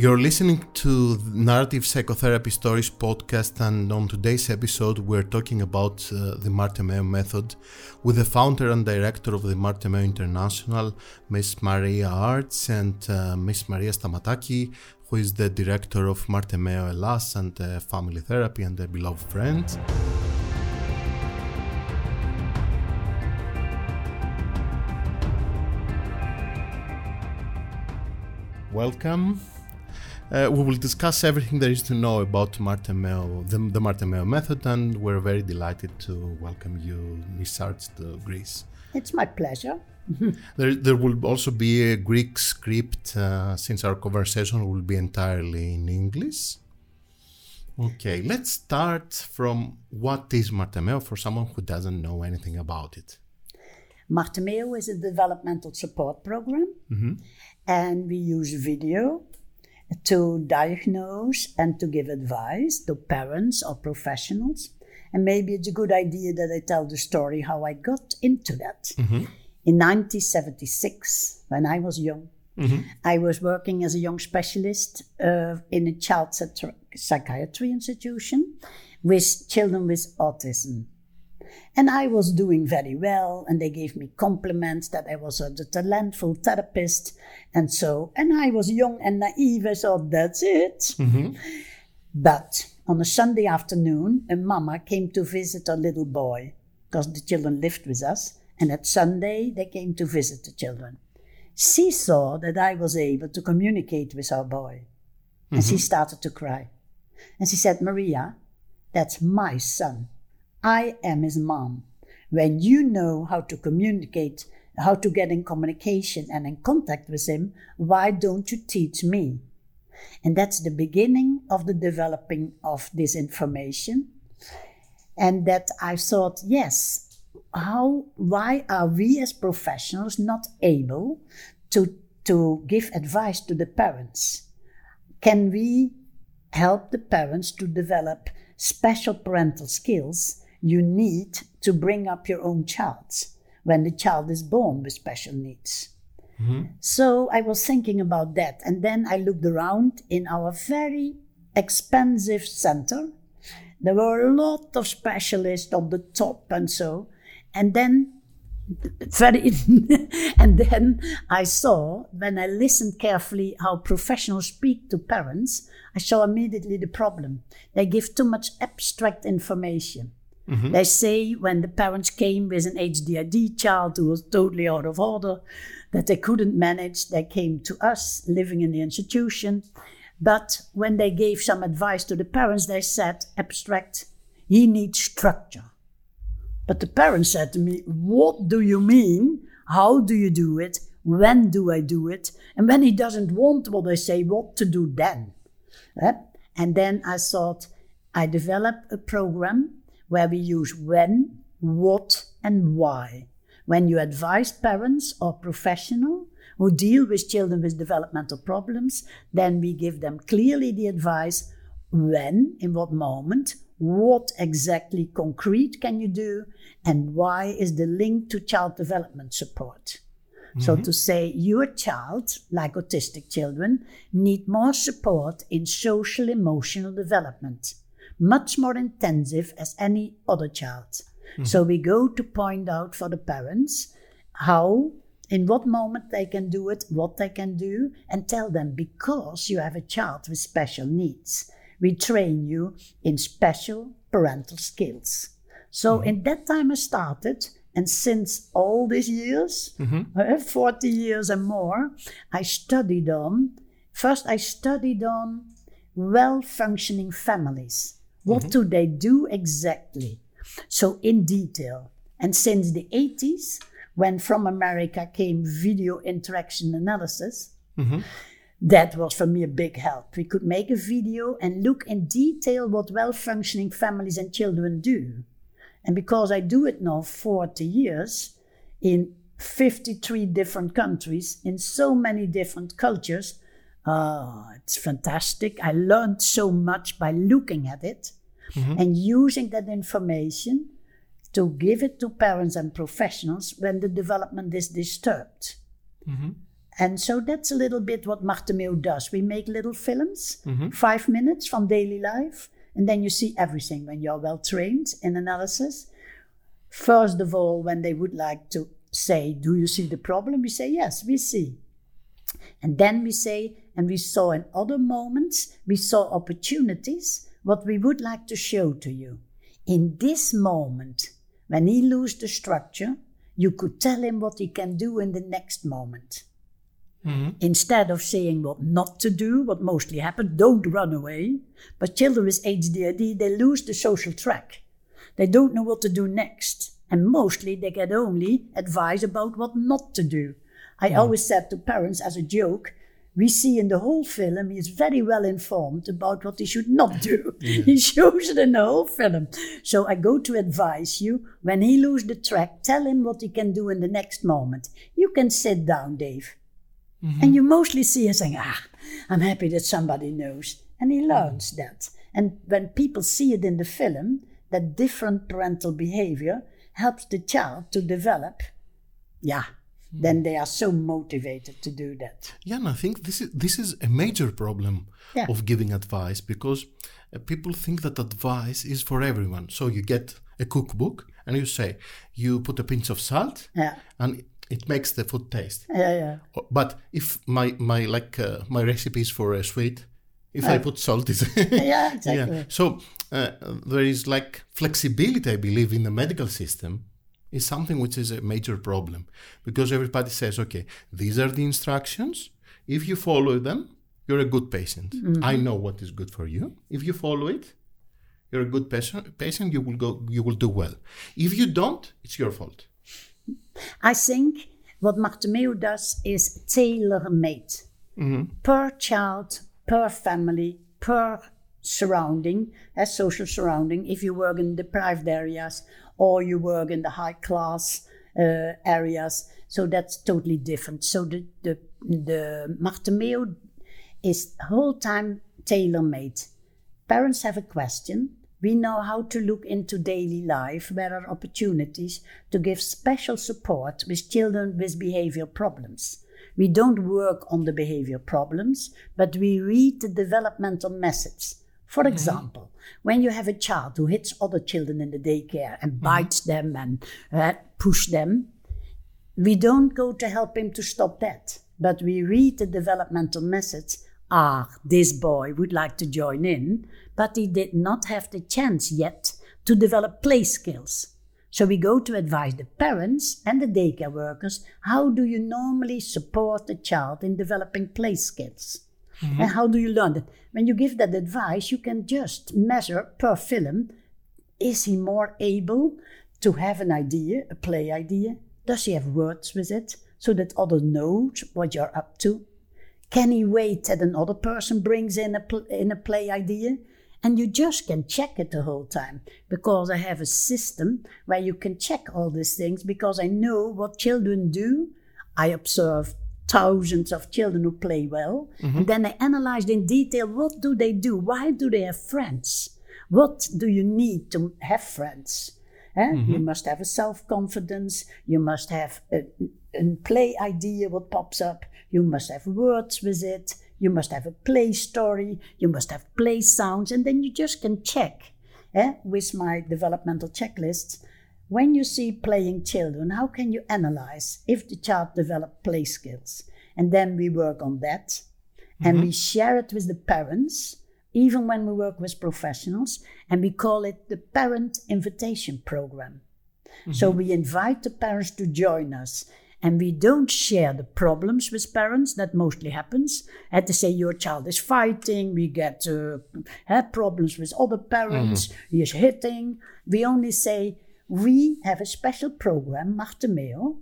You're listening to Narrative Psychotherapy Stories podcast, and on today's episode, we're talking about uh, the Meo method with the founder and director of the Meo International, Miss Maria Aarts, and uh, Miss Maria Stamataki, who is the director of Meo Hellas and uh, Family Therapy and a beloved friend. Welcome. Uh, we will discuss everything there is to know about Marte Meo, the, the Marte Meo method, and we're very delighted to welcome you, Miss Aarts, to Greece. It's my pleasure. there, there will also be a Greek script uh, since our conversation will be entirely in English. Okay, let's start from what is Marte Meo for someone who doesn't know anything about it. Marte Meo is a developmental support program, mm-hmm. and we use video to diagnose and to give advice to parents or professionals. And maybe it's a good idea that I tell the story how I got into that. Mm-hmm. In 1976, when I was young, mm-hmm. I was working as a young specialist uh, in a child psychiatry institution with children with autism. And I was doing very well, and they gave me compliments that I was a talentful therapist. And so, and I was young and naive, I thought, that's it. Mm-hmm. But on a Sunday afternoon, a mama came to visit a little boy because the children lived with us. And at Sunday, they came to visit the children. She saw that I was able to communicate with our boy. And mm-hmm. she started to cry. And she said, Maria, that's my son. I am his mom. When you know how to communicate, how to get in communication and in contact with him, why don't you teach me? And that's the beginning of the developing of this information. And that I thought, yes, how, why are we as professionals not able to, to give advice to the parents? Can we help the parents to develop special parental skills you need to bring up your own child when the child is born with special needs. Mm-hmm. So I was thinking about that. And then I looked around in our very expensive center. There were a lot of specialists on the top and so. And then very and then I saw when I listened carefully how professionals speak to parents, I saw immediately the problem. They give too much abstract information. Mm-hmm. They say when the parents came with an ADHD child who was totally out of order, that they couldn't manage, they came to us living in the institution. But when they gave some advice to the parents, they said, abstract, he needs structure. But the parents said to me, What do you mean? How do you do it? When do I do it? And when he doesn't want what I say, what to do then? Eh? And then I thought, I developed a program where we use when, what, and why. When you advise parents or professional who deal with children with developmental problems, then we give them clearly the advice when, in what moment, what exactly concrete can you do, and why is the link to child development support. Mm-hmm. So to say your child, like autistic children, need more support in social emotional development much more intensive as any other child. Mm-hmm. So we go to point out for the parents how, in what moment they can do it, what they can do, and tell them because you have a child with special needs, we train you in special parental skills. So mm-hmm. in that time I started, and since all these years, mm-hmm. uh, 40 years and more, I studied on, first I studied on well functioning families. What mm-hmm. do they do exactly? So, in detail. And since the 80s, when from America came video interaction analysis, mm-hmm. that was for me a big help. We could make a video and look in detail what well functioning families and children do. And because I do it now 40 years in 53 different countries, in so many different cultures, Oh, it's fantastic. I learned so much by looking at it mm-hmm. and using that information to give it to parents and professionals when the development is disturbed. Mm-hmm. And so that's a little bit what Marte Meo does. We make little films, five minutes from daily life, and then you see everything when you're well trained in analysis. First of all, when they would like to say, Do you see the problem? We say, Yes, we see. And then we say, and we saw in other moments, we saw opportunities, what we would like to show to you. In this moment, when he loses the structure, you could tell him what he can do in the next moment. Mm-hmm. Instead of saying what not to do, what mostly happens, don't run away. But children with ADHD, they lose the social track. They don't know what to do next. And mostly they get only advice about what not to do. I always said to parents as a joke, we see in the whole film he is very well informed about what he should not do. he shows it in the whole film. So I go to advise you when he loses the track, tell him what he can do in the next moment. You can sit down, Dave. And you mostly see him saying, Ah, I'm happy that somebody knows. And he learns that. And when people see it in the film, that different parental behavior helps the child to develop, yeah, then they are so motivated to do that. Yeah, and I think this is this is a major problem Yeah. of giving advice because uh, people think that advice is for everyone. So you get a cookbook and you say you put a pinch of salt Yeah, and it makes the food taste. yeah, yeah. But if my my like uh, my recipe is for a sweet, if I put salt, is Yeah, exactly. yeah. So uh, there is like flexibility, I believe, in the medical system is something which is a major problem because everybody says, okay, these are the instructions. If you follow them, you're a good patient. Mm-hmm. I know what is good for you. If you follow it, you're a good patient. Patient, you will go. You will do well. If you don't, it's your fault. I think what Marte Meo does is tailor made mm-hmm. per child, per family, per surrounding, a social surrounding. If you work in deprived areas or you work in the high class uh, areas, so that's totally different. So the the the Marte Meo is whole time tailor made. Parents have a question. We know how to look into daily life where are opportunities to give special support with children with behavior problems. We don't work on the behavior problems, but we read the developmental message. For example, when you have a child who hits other children in the daycare and bites them and uh, push them, we don't go to help him to stop that, but we read the developmental message. Ah, this boy would like to join in, but he did not have the chance yet to develop play skills. So we go to advise the parents and the daycare workers how do you normally support the child in developing play skills? And how do you learn that? When you give that advice, you can just measure per film is he more able to have an idea, a play idea? Does he have words with it so that other knows what you're up to? Can he wait that another person brings in a pl- in a play idea? And you just can check it the whole time because I have a system where you can check all these things because I know what children do. I observe thousands of children who play well, and then I analyzed in detail what do they do? Why do they have friends? What do you need to have friends? Eh? You must have a self confidence. You must have a, a play idea what pops up. You must have words with it. You must have a play story. You must have play sounds, and then you just can check. Eh? With my developmental checklists, when you see playing children, how can you analyze if the child developed play skills? And then we work on that, and we mm-hmm. share it with the parents even when we work with professionals, and we call it the Parent Invitation Program. So mm-hmm. we invite the parents to join us, and we don't share the problems with parents. That mostly happens. Had to say your child is fighting. We get uh, have problems with other parents. Mm-hmm. He is hitting. We only say we have a special program, Marte Meo,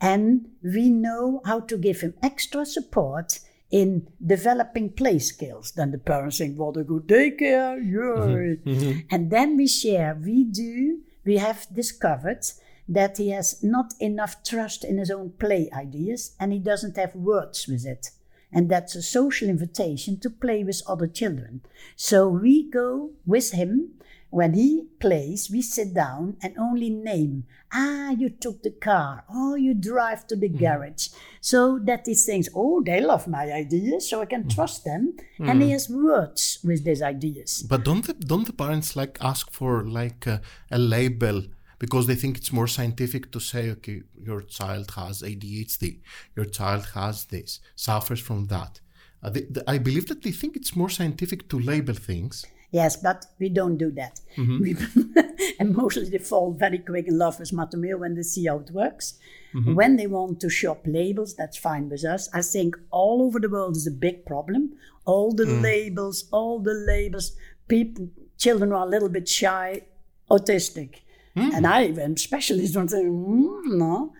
and we know how to give him extra support in developing play skills. Then the parents think, what a good daycare, yay. Mm-hmm. Mm-hmm. And then we share, we do, we have discovered that he has not enough trust in his own play ideas and he doesn't have words with it. And that's a social invitation to play with other children. So we go with him when he plays, we sit down and only name. Ah, you took the car. Oh, you drive to the mm. garage. So that he thinks, oh, they love my ideas, so I can mm. trust them. Mm. And he has words with these ideas. But don't the, don't the parents like ask for like a, a label? because they think it's more scientific to say, okay, your child has ADHD, your child has this, suffers from that. Uh, they, they, I believe that they think it's more scientific to label things. Yes, but we don't do that. Mm-hmm. and mostly they fall very quick in love with Marte Meo when they see how it works. Mm-hmm. When they want to shop labels, that's fine with us. I think all over the world is a big problem. All the mm. labels, all the labels. People, children are a little bit shy, autistic, mm. and I am specialist on saying, mm, no.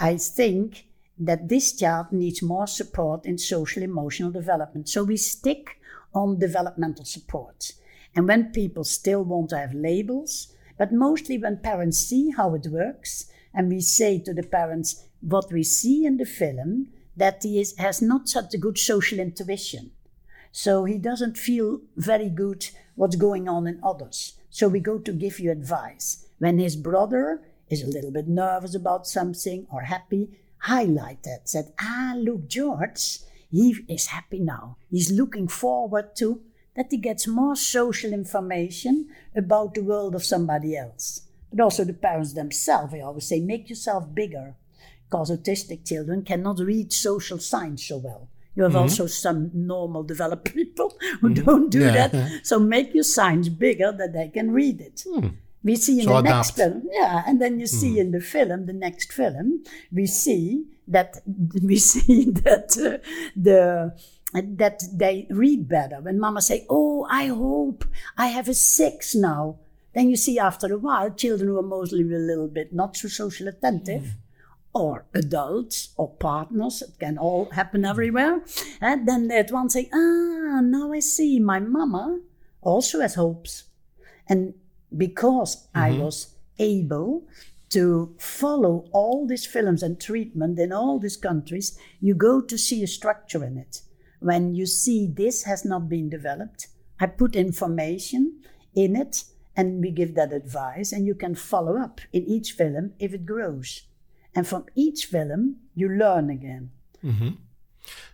I think that this child needs more support in social emotional development. So we stick on developmental support. And when people still want to have labels, but mostly when parents see how it works, and we say to the parents, what we see in the film, that he is, has not such a good social intuition. So he doesn't feel very good what's going on in others. So we go to give you advice. When his brother is a little bit nervous about something or happy, highlight that. Said, ah, look, George, he is happy now. He's looking forward to that he gets more social information about the world of somebody else. But also the parents themselves, I always say, make yourself bigger. Because autistic children cannot read social signs so well. You have mm-hmm. also some normal developed people who mm-hmm. don't do yeah. that. So make your signs bigger that they can read it. Mm. We see in so the adapt. next film, yeah, and then you see mm. in the film, the next film, we see that we see that uh, the that they read better. When mama say, "Oh, I hope I have a six now," then you see after a while children who are mostly a little bit not so social attentive. Mm. Or adults or partners, it can all happen everywhere. And then they at once say, Ah, now I see my mama also has hopes. And because mm-hmm. I was able to follow all these films and treatment in all these countries, you go to see a structure in it. When you see this has not been developed, I put information in it and we give that advice, and you can follow up in each film if it grows. And from each film, you learn again. Mm-hmm.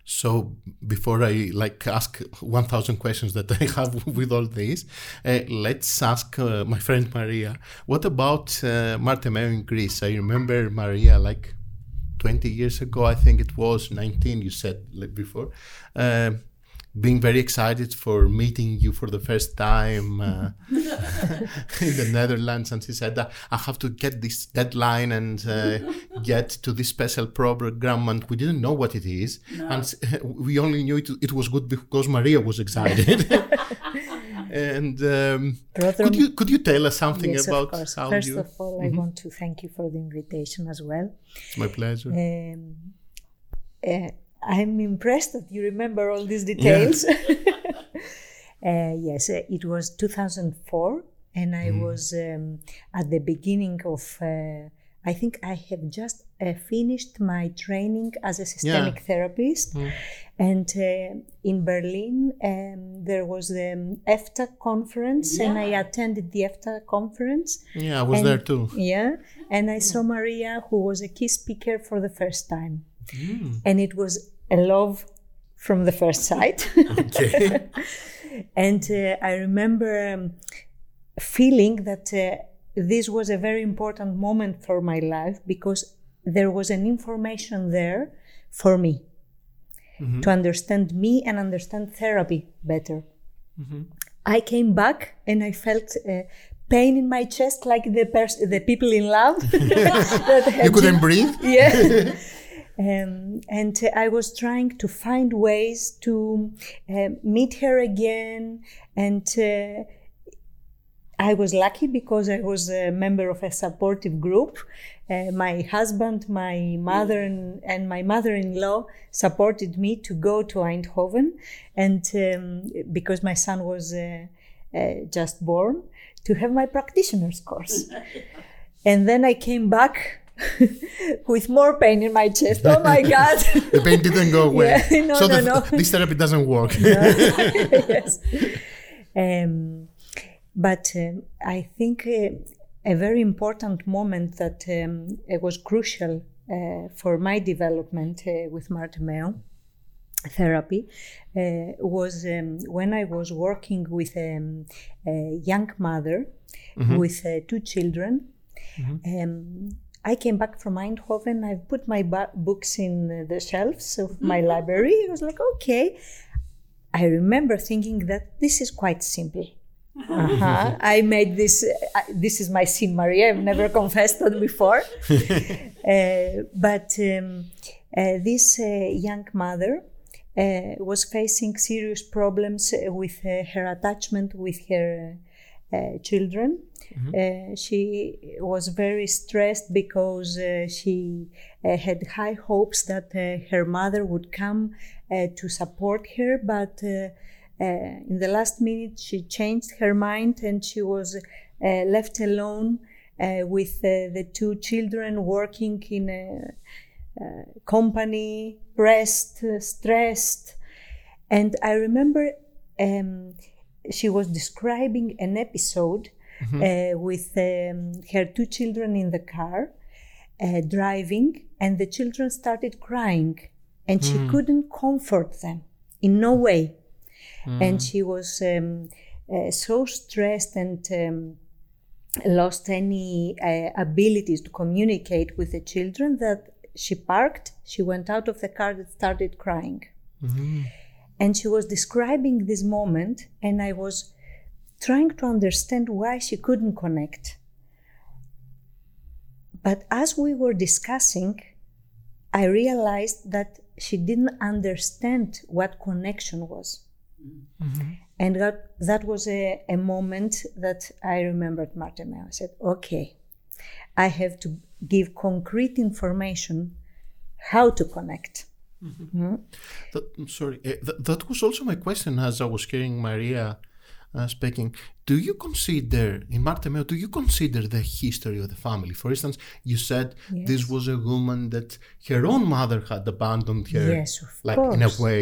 So before I like ask 1000 questions that I have with all this, uh, let's ask uh, my friend Maria, what about uh, in Greece? I remember Maria like 20 years ago, I think it was 19 you said like before. Being very excited for meeting you for the first time uh, in the Netherlands. And she said, I have to get this deadline and uh, get to this special program. And we didn't know what it is. No. And we only knew it, it was good because Maria was excited. and um, could you could you tell us something yes, about how First you... of all, mm-hmm. I want to thank you for the invitation as well. It's my pleasure. Um, uh, I'm impressed that you remember all these details. Yeah. uh, yes, uh, it was 2004, and I mm. was um, at the beginning of. Uh, I think I have just uh, finished my training as a systemic yeah. therapist, mm. and uh, in Berlin um, there was the EFTA conference, yeah. and I attended the EFTA conference. Yeah, I was and, there too. Yeah, and I saw Maria, who was a key speaker for the first time. Mm. And it was a love from the first sight. Okay. and uh, I remember um, feeling that uh, this was a very important moment for my life because there was an information there for me mm-hmm. to understand me and understand therapy better. Mm-hmm. I came back and I felt uh, pain in my chest like the pers- the people in love. you couldn't breathe. Yeah. Um, and uh, I was trying to find ways to uh, meet her again. And uh, I was lucky because I was a member of a supportive group. Uh, my husband, my mother, and, and my mother in law supported me to go to Eindhoven. And um, because my son was uh, uh, just born, to have my practitioner's course. and then I came back with more pain in my chest. Oh my God. the pain didn't go away. Yeah, no, so no, the, no. this therapy doesn't work. yes. Um, but um, I think uh, a very important moment that um, was crucial uh, for my development uh, with Marte Meo therapy uh, was um, when I was working with um, a young mother Mm-hmm. with uh, two children. Um, I came back from Eindhoven. I put my bu- books in the shelves of my library. I was like, okay. I remember thinking that this is quite simple. Uh-huh. I made this. Uh, this is my sin, Maria. I've never confessed that before. uh, but um, uh, this uh, young mother uh, was facing serious problems with uh, her attachment with her children. Uh, she was very stressed because uh, she uh, had high hopes that her mother would come to support her, but in the last minute she changed her mind and she was left alone with the two children working in a company, pressed, stressed. And I remember um, she was describing an episode uh, with um, her two children in the car uh, driving, and the children started crying, and she couldn't comfort them in no way. And she was um, uh, so stressed and um, lost any uh, abilities to communicate with the children that she parked, she went out of the car and started crying. And she was describing this moment, and I was trying to understand why she couldn't connect. But as we were discussing, I realized that she didn't understand what connection was. Mm-hmm. And that, that was a, a moment that I remembered Martin. I said, okay, I have to give concrete information how to connect. Mm-hmm. Mm-hmm. That, I'm sorry, uh, th- that was also my question as I was hearing Maria uh, speaking. Do you consider, in Marte Meo, do you consider the history of the family? For instance, you said this was a woman that her own mother had abandoned her, Yes, of like in a course. way.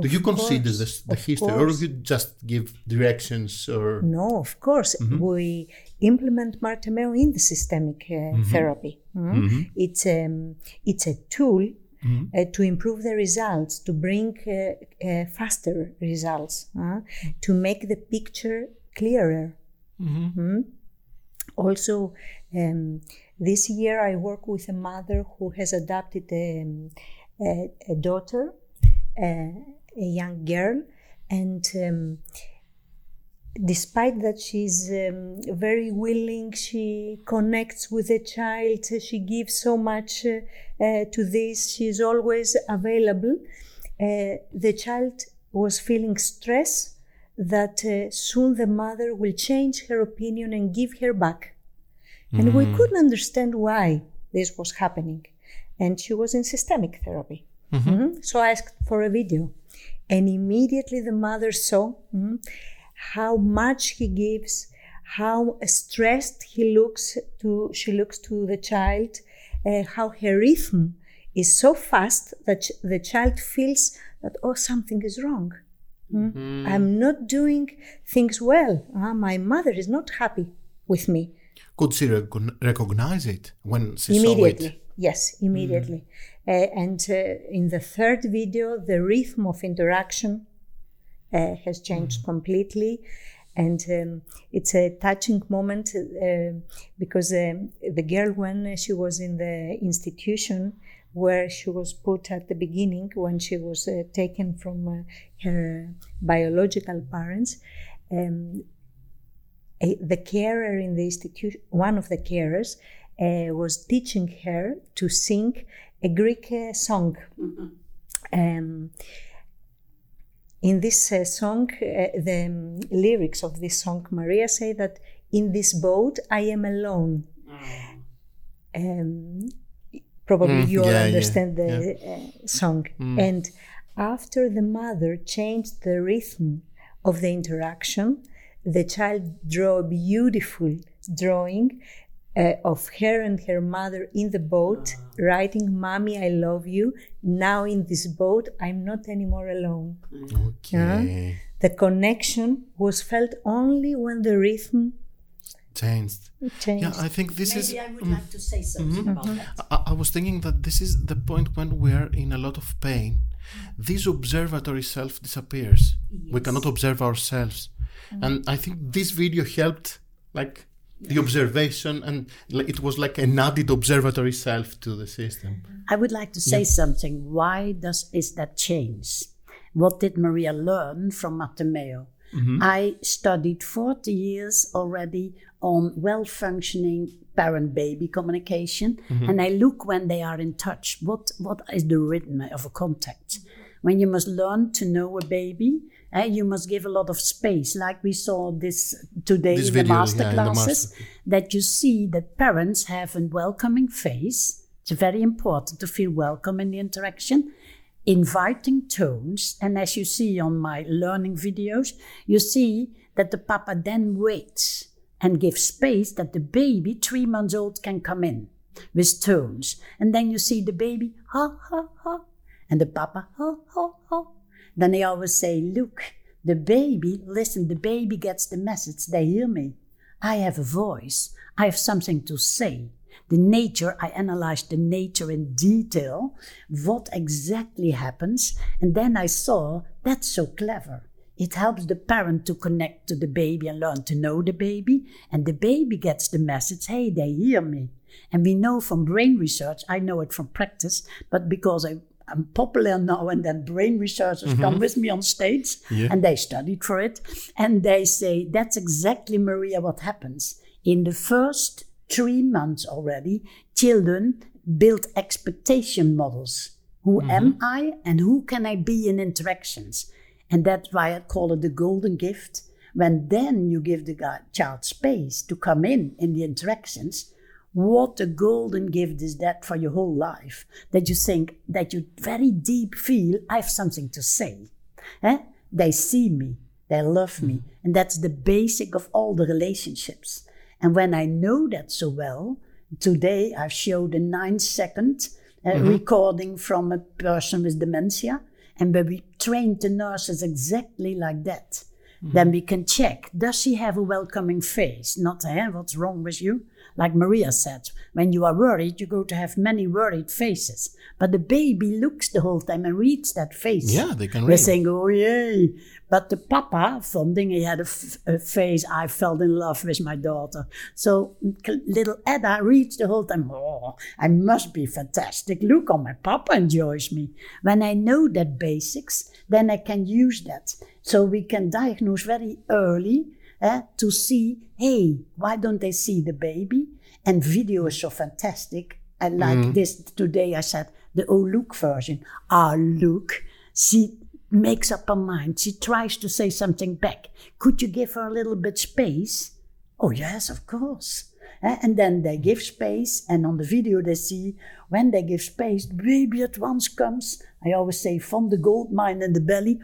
do Of you consider course, this the history, or course. you just give directions, or No, of course. We implement Marte Meo in the systemic uh, therapy. mm. It's, um, it's a tool uh, to improve the results, to bring uh, uh, faster results, uh, to make the picture clearer. Mhm. Also, um, this year I work with a mother who has adopted um, a, a daughter, uh, a young girl, and um, despite that she's um, very willing she connects with the child she gives so much uh, uh, to this she's always available. Uh, the child was feeling stress that uh, soon the mother will change her opinion and give her back. And we couldn't understand why this was happening. And she was in systemic therapy. Mhm. so i asked for a video. And immediately the mother saw mhm, how much he gives, how stressed he looks to she looks to the child, uh, how her rhythm is so fast that the child feels that oh something is wrong. Mm. I'm not doing things well. Ah, my mother is not happy with me. could she recogn- recognize it when she saw immediately it? yes immediately Uh, and uh, in the third video the rhythm of interaction uh, has changed completely. And um, it's a touching moment uh, because um, the girl when she was in the institution where she was put at the beginning when she was uh, taken from uh, her biological parents um, a, the carer in the institution, one of the carers, uh, was teaching her to sing a Greek uh, song. Um, in this uh, song, uh, the um, lyrics of this song, Maria say that in this boat I am alone. Um, probably Mm, you all yeah, yeah, understand the uh, song. And after the mother changed the rhythm of the interaction, the child drew a beautiful drawing uh, of her and her mother in the boat, ah. writing, Mommy, I love you. Now in this boat, I'm not anymore alone. Okay. The connection was felt only when the rhythm Changed. changed. Yeah, I think this Maybe is. I would like to say something mm-hmm. about mm-hmm. that. I, I was thinking that this is the point when we are in a lot of pain. This observatory self disappears. We cannot observe ourselves, and mm-hmm. I think this video helped, like the observation, and it was like an added observatory self to the system. I would like to say something. Why does is that change? What did Maria learn from Marte Meo? Mm-hmm. I studied 40 years already on well functioning parent baby communication mm-hmm. and I look when they are in touch. What what is the rhythm of a contact? When you must learn to know a baby, eh, you must give a lot of space, like we saw this today This in the video, master yeah, the classes, that you see that parents have a welcoming face. It's very important to feel welcome in the interaction inviting tones. And as you see on my learning videos, you see that the papa then waits and gives space that the baby, three months old, can come in with tones. And then you see the baby, ha, ha, ha, and the papa, ha, ha, ha. Then they always say, look, the baby, listen, the baby gets the message. They hear me. I have a voice. I have something to say the nature, I analyzed the nature in detail, what exactly happens, and then I saw that's so clever. It helps the parent to connect to the baby and learn to know the baby, and the baby gets the message hey, they hear me. And we know from brain research, I know it from practice, but because I, I'm popular now, and then brain researchers come mm-hmm. with me on stage Yeah. and they studied for it, and they say that's exactly, Maria, what happens. In the first three months already, children build expectation models. Who mm-hmm. am I and who can I be in interactions? And that's why I call it the golden gift. When then you give the child space to come in in the interactions, what a golden gift is that for your whole life? That you think, that you very deep feel, I have something to say. Eh? They see me, they love me, and that's the basic of all the relationships. And when I know that so well, today I showed a nine second uh, recording from a person with dementia, and where we trained the nurses exactly like that. Then we can check does she have a welcoming face? Not, eh, what's wrong with you? Like Maria said, when you are worried, you go to have many worried faces. But the baby looks the whole time and reads that face. Yeah, they can We're read. saying, oh, yay. But the papa, from he had a, f- a face, I fell in love with my daughter. So c- little Edda reads the whole time, oh, I must be fantastic. Look how my papa enjoys me. When I know that basics, then I can use that. So we can diagnose very early eh, to see, hey, why don't they see the baby? And video is so fantastic. I like this today. I said the oh look version. Ah look, she makes up her mind. She tries to say something back. Could you give her a little bit space? Oh yes, of course. And then they give space, and on the video they see when they give space, the baby at once comes. I always say from the gold mine in the belly,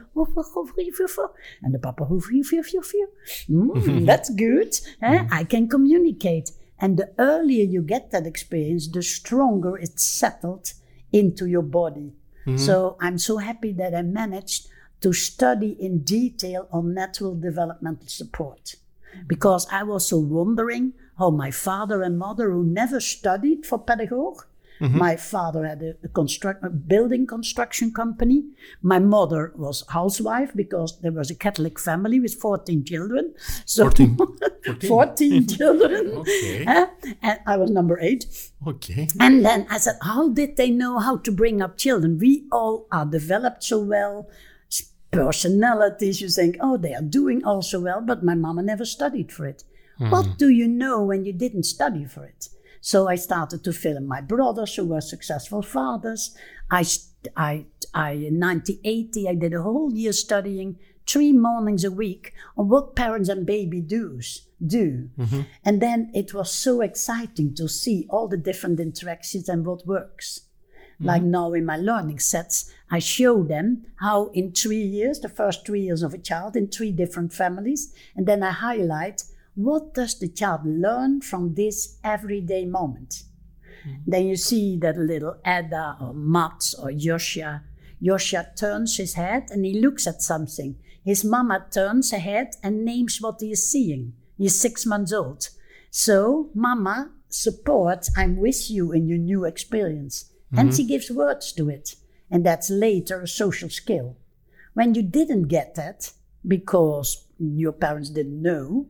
and the papa, mm, that's good. eh? I can communicate. And the earlier you get that experience, the stronger it's settled into your body. So I'm so happy that I managed to study in detail on natural developmental support because I was so wondering how my father and mother, who never studied for pedagogue, my father had a, a, construct, a building construction company. My mother was housewife because there was a Catholic family with 14 children. So 14. 14 children. Okay. Eh? And I was number eight. Okay. And then I said, How did they know how to bring up children? We all are developed so well. Personalities, you think, oh, they are doing all so well, but my mama never studied for it. What mm. do you know when you didn't study for it? So I started to film my brothers who were successful fathers. I, I, I, in 1980, I did a whole year studying three mornings a week on what parents and baby do's do. Mm-hmm. And then it was so exciting to see all the different interactions and what works. Mm-hmm. Like now in my learning sets, I show them how in three years, the first three years of a child in three different families, and then I highlight what does the child learn from this everyday moment? Mm-hmm. Then you see that little Edda or Mats or Yosha. Yosha turns his head and he looks at something. His mama turns her head and names what he is seeing. He's six months old. So, mama supports, I'm with you in your new experience. And mm-hmm. she gives words to it. And that's later a social skill. When you didn't get that because your parents didn't know,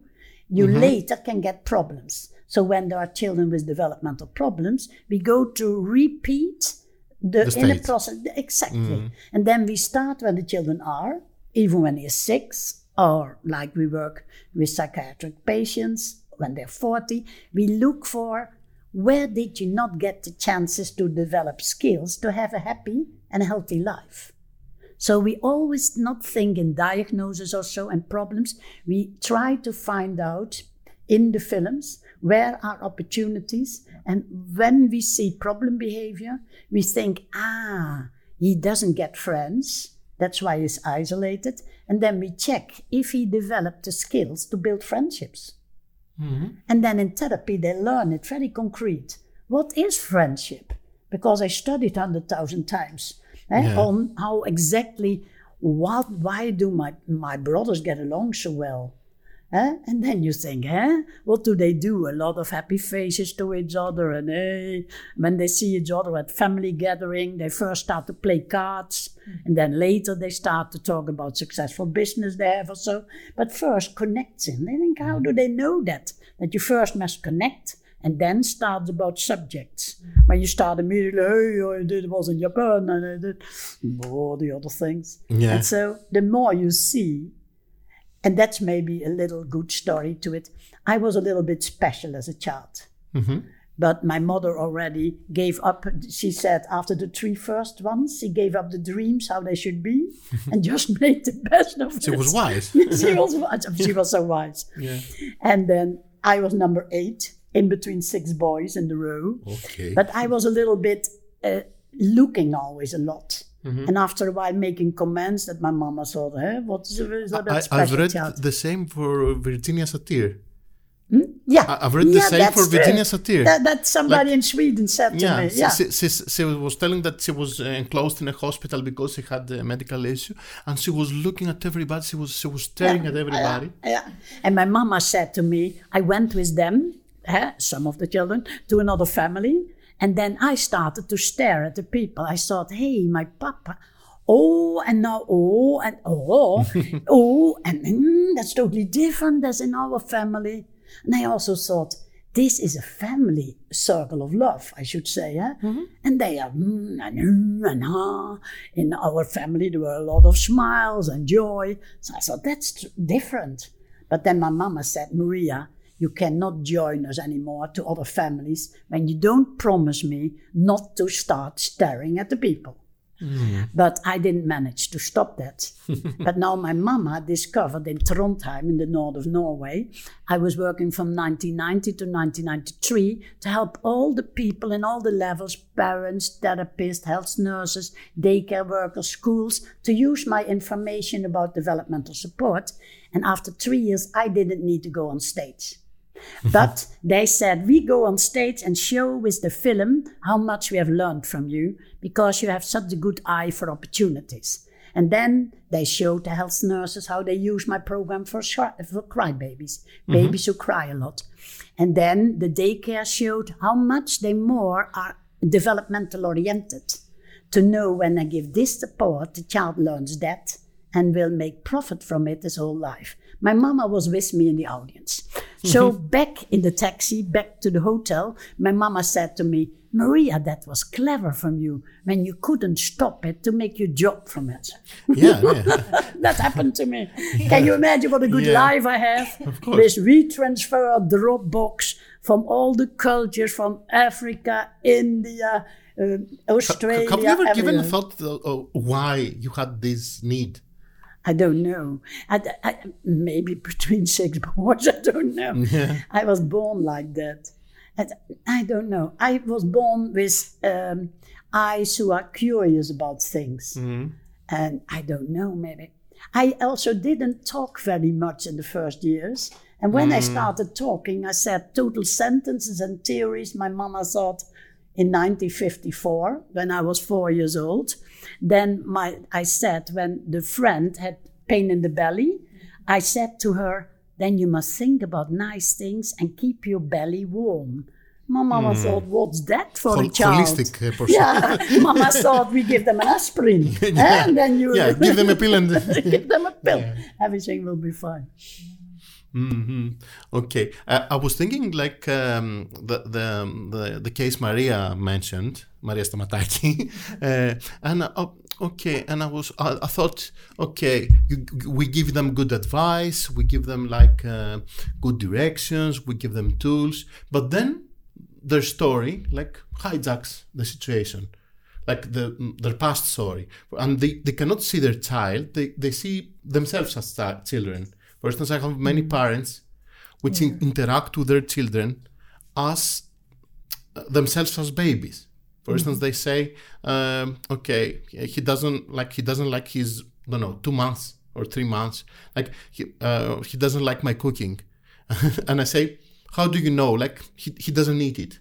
you mm-hmm. later can get problems. So when there are children with developmental problems, we go to repeat the, The in the state. process exactly, mm-hmm. and then we start when the children are, even when they're six, or like we work with psychiatric patients when they're forty. We look for where did you not get the chances to develop skills to have a happy and healthy life. So we always not think in diagnosis or so and problems. We try to find out in the films where are opportunities and when we see problem behavior, we think, ah, he doesn't get friends. That's why he's isolated. And then we check if he developed the skills to build friendships. And then in therapy, they learn it very concrete. What is friendship? Because I studied 100,000 times eh, Yeah. on how exactly, what, why do my, my brothers get along so well? Eh? And then you think, eh? What do they do? A lot of happy faces to each other. And eh, when they see each other at family gathering, they first start to play cards. And then later they start to talk about successful business they have or so. But first connecting. They think, how do they know that? That you first must connect and then start about subjects. When you start immediately, hey, I did it was in Japan and I did all the other things. Yeah. And so the more you see, and that's maybe a little good story to it. I was a little bit special as a child. Mm-hmm. But my mother already gave up. She said after the three first ones, she gave up the dreams how they should be and just made the best of it. She was wise. she was wise. She was so wise. Yeah. And then I was number eight in between six boys in the row. Okay. But I was a little bit uh, looking always a lot. Mm-hmm. And after a while, making comments that my mama thought, hey, what's is that I, I've read child? the same for Virginia Satir. Yeah, I- I've read the yeah, same for Virginia. Satir. That, that somebody in Sweden said to Yeah, me. she, Yeah, she, she, she was telling that she was enclosed in a hospital because she had a medical issue, and she was looking at everybody. She was she was staring at everybody. yeah. And my mama said to me, I went with them, some of the children, to another family, and then I started to stare at the people. I thought, hey, my papa. Oh, and now, oh, and oh, oh, and mm, that's totally different as in our family. And I also thought, this is a family circle of love, I should say. Eh? And they are, mm, and, mm, and ah. In our family, there were a lot of smiles and joy. So I thought, that's different. But then my mama said, Maria, you cannot join us anymore to other families when you don't promise me not to start staring at the people. Mm. But I didn't manage to stop that. but now my mama discovered in Trondheim, in the north of Norway, I was working from 1990 to 1993 to help all the people in all the levels parents, therapists, health nurses, daycare workers, schools to use my information about developmental support. And after three years, I didn't need to go on stage. Mm-hmm. But they said, we go on stage and show with the film how much we have learned from you because you have such a good eye for opportunities. And then they showed the health nurses how they use my program for, for crybabies, mm-hmm. babies who cry a lot. And then the daycare showed how much they more are developmental oriented to know when I give this support, the child learns that and will make profit from it his whole life. My mama was with me in the audience. So back in the taxi, back to the hotel, my mama said to me, Maria, that was clever from you when you couldn't stop it to make your job from it. Yeah, yeah. that happened to me. Can you imagine what a good Yeah. life I have? Of course. With retransfer, Dropbox from all the cultures from Africa, India, uh, Australia. Have you ever given a thought uh, uh, why you had this need? I don't know. I, I, maybe between six boys. I don't know. I was born like that. And I don't know. I was born with um, eyes who are curious about things. And I don't know, maybe. I also didn't talk very much in the first years. And when I started talking, I said total sentences and theories my mama thought in 1954 when I was four years old. Then my, I said when the friend had pain in the belly, I said to her, then you must think about nice things and keep your belly warm. My mama thought, what's that for Hol- a child? holistic, uh, person. Yeah, mama thought we give them an aspirin. And then you Yeah, give them a pill and give them a pill. Everything will be fine. Hmm Okay, uh, I was thinking like um, the, the the the case Maria mentioned, Maria Stamataki, uh, and uh, oh, okay, and I was I, I thought okay, you, we give them good advice, we give them like uh, good directions, we give them tools, but then their story like hijacks the situation. Like the their past story. And they, they cannot see their child. They, they see themselves as chi- children for instance i have many parents which in- interact with their children as uh, themselves as babies. For instance they say um, okay he doesn't like he doesn't like his I don't know two months or three months. Like he, uh, he doesn't like my cooking. And i say how do you know? Like he, he doesn't eat it.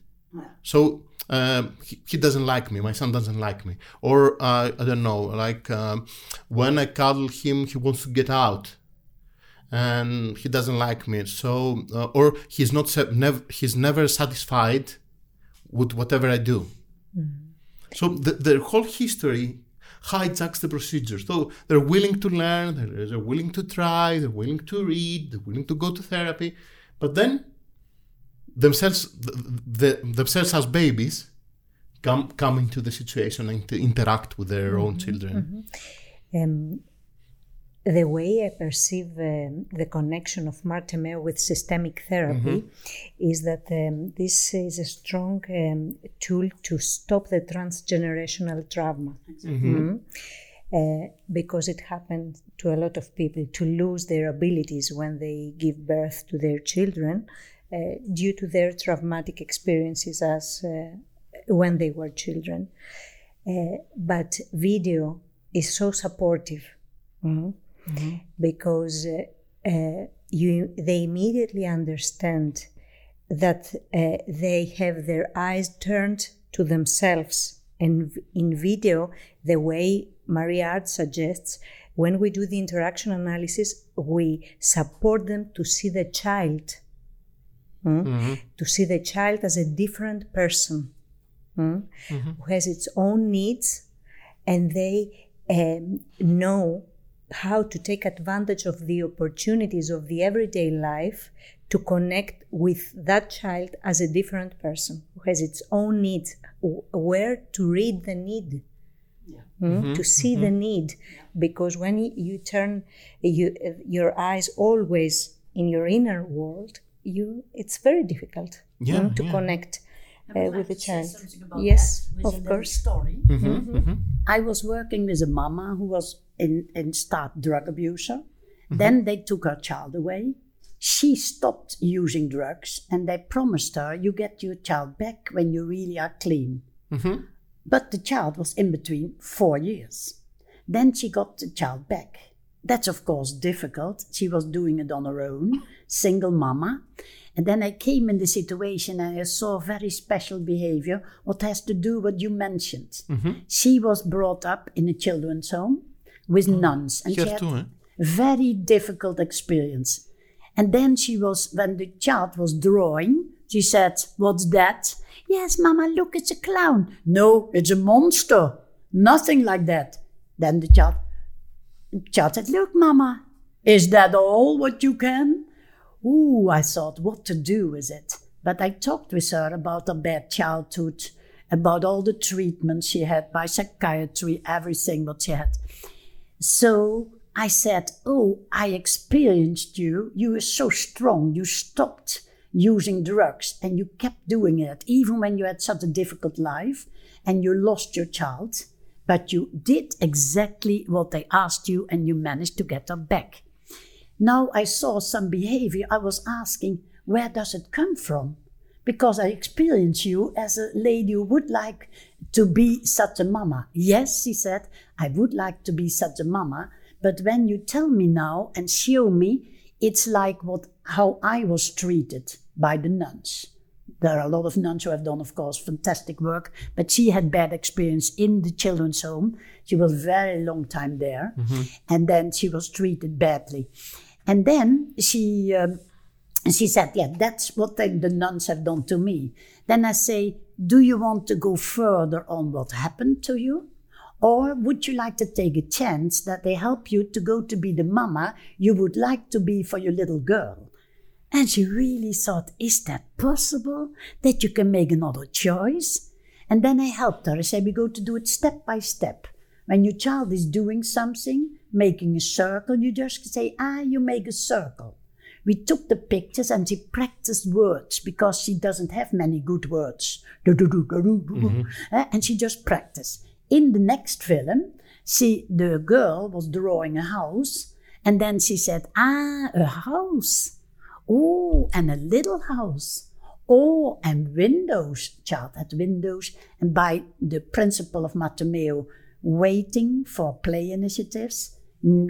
So um, he, he doesn't like me. My son doesn't like me. Or uh, i don't know like um, when i cuddle him he wants to get out and he doesn't like me. So uh, or he's not nev- he's never satisfied with whatever i do. So the, their whole history hijacks the procedure. So they're willing to learn, they're, they're willing to try, they're willing to read, they're willing to go to therapy, but then themselves, the, the, themselves as babies, come come into the situation and to interact with their own children. Um, the way I perceive um, the connection of Marte Meo with systemic therapy is that um, this is a strong um, tool to stop the transgenerational trauma. Mhm. Uh, because it happens to a lot of people to lose their abilities when they give birth to their children uh, due to their traumatic experiences as uh, when they were children. Uh, but video is so supportive mhm, because uh, you they immediately understand that uh, they have their eyes turned to themselves. And in video the way maria Aarts suggests when we do the interaction analysis we support them to see the child mm, to see the child as a different person mm, who has its own needs and they um, know how to take advantage of the opportunities of the everyday life to connect with that child as a different person who has its own needs, where to read the need. Mm, to see the need. Because when you turn you, your eyes always in your inner world you it's very difficult Yeah, mm, to yeah. connect uh, with the child Yes, yes of of course Story. Mm-hmm, I was working with a mama who was in, in start drug abuser. Mm-hmm. Then they took her child away. She stopped using drugs and they promised her, you get your child back when you really are clean. Mm-hmm. But the child was in between four years. Then she got the child back. That's of course difficult. She was doing it on her own, single mama. And then I came in the situation and I saw very special behavior, what has to do what you mentioned. She was brought up in a children's home with nuns. And she had too, eh? very difficult experience. And then she was, when the child was drawing, she said, What's that? Yes, Mama, look, it's a clown. No, it's a monster. Nothing like that. Then the child, the child said, Look, Mama, is that all what you can? Ooh, I thought, what to do with it? But I talked with her about her bad childhood, about all the treatments she had by psychiatry, everything what she had. So I said, Oh, I experienced you. You were so strong. You stopped using drugs and you kept doing it, even when you had such a difficult life and you lost your child. But you did exactly what they asked you and you managed to get her back. Now I saw some behavior. I was asking, Where does it come from? Because I experience you as a lady who would like to be such a mama. Yes, she said, I would like to be such a mama. But when you tell me now and show me, it's like what how I was treated by the nuns. There are a lot of nuns who have done, of course, fantastic work, but she had bad experience in the children's home. She was very long time there, mm-hmm. and then she was treated badly. And then she um, she said, "Yeah, that's what the, the nuns have done to me." Then I say, "Do you want to go further on what happened to you?" Or would you like to take a chance that they help you to go to be the mama you would like to be for your little girl? And she really thought, is that possible? That you can make another choice? And then I helped her. I said, we go to do it step by step. When your child is doing something, making a circle, you just say, ah, you make a circle. We took the pictures and she practiced words because she doesn't have many good words. Eh, And she just practiced. In the next film, she, the girl was drawing a house and then she said, ah, a house. Oh, and a little house. Oh, and windows. Child had windows. And by the principle of Marte Meo, waiting for play initiatives,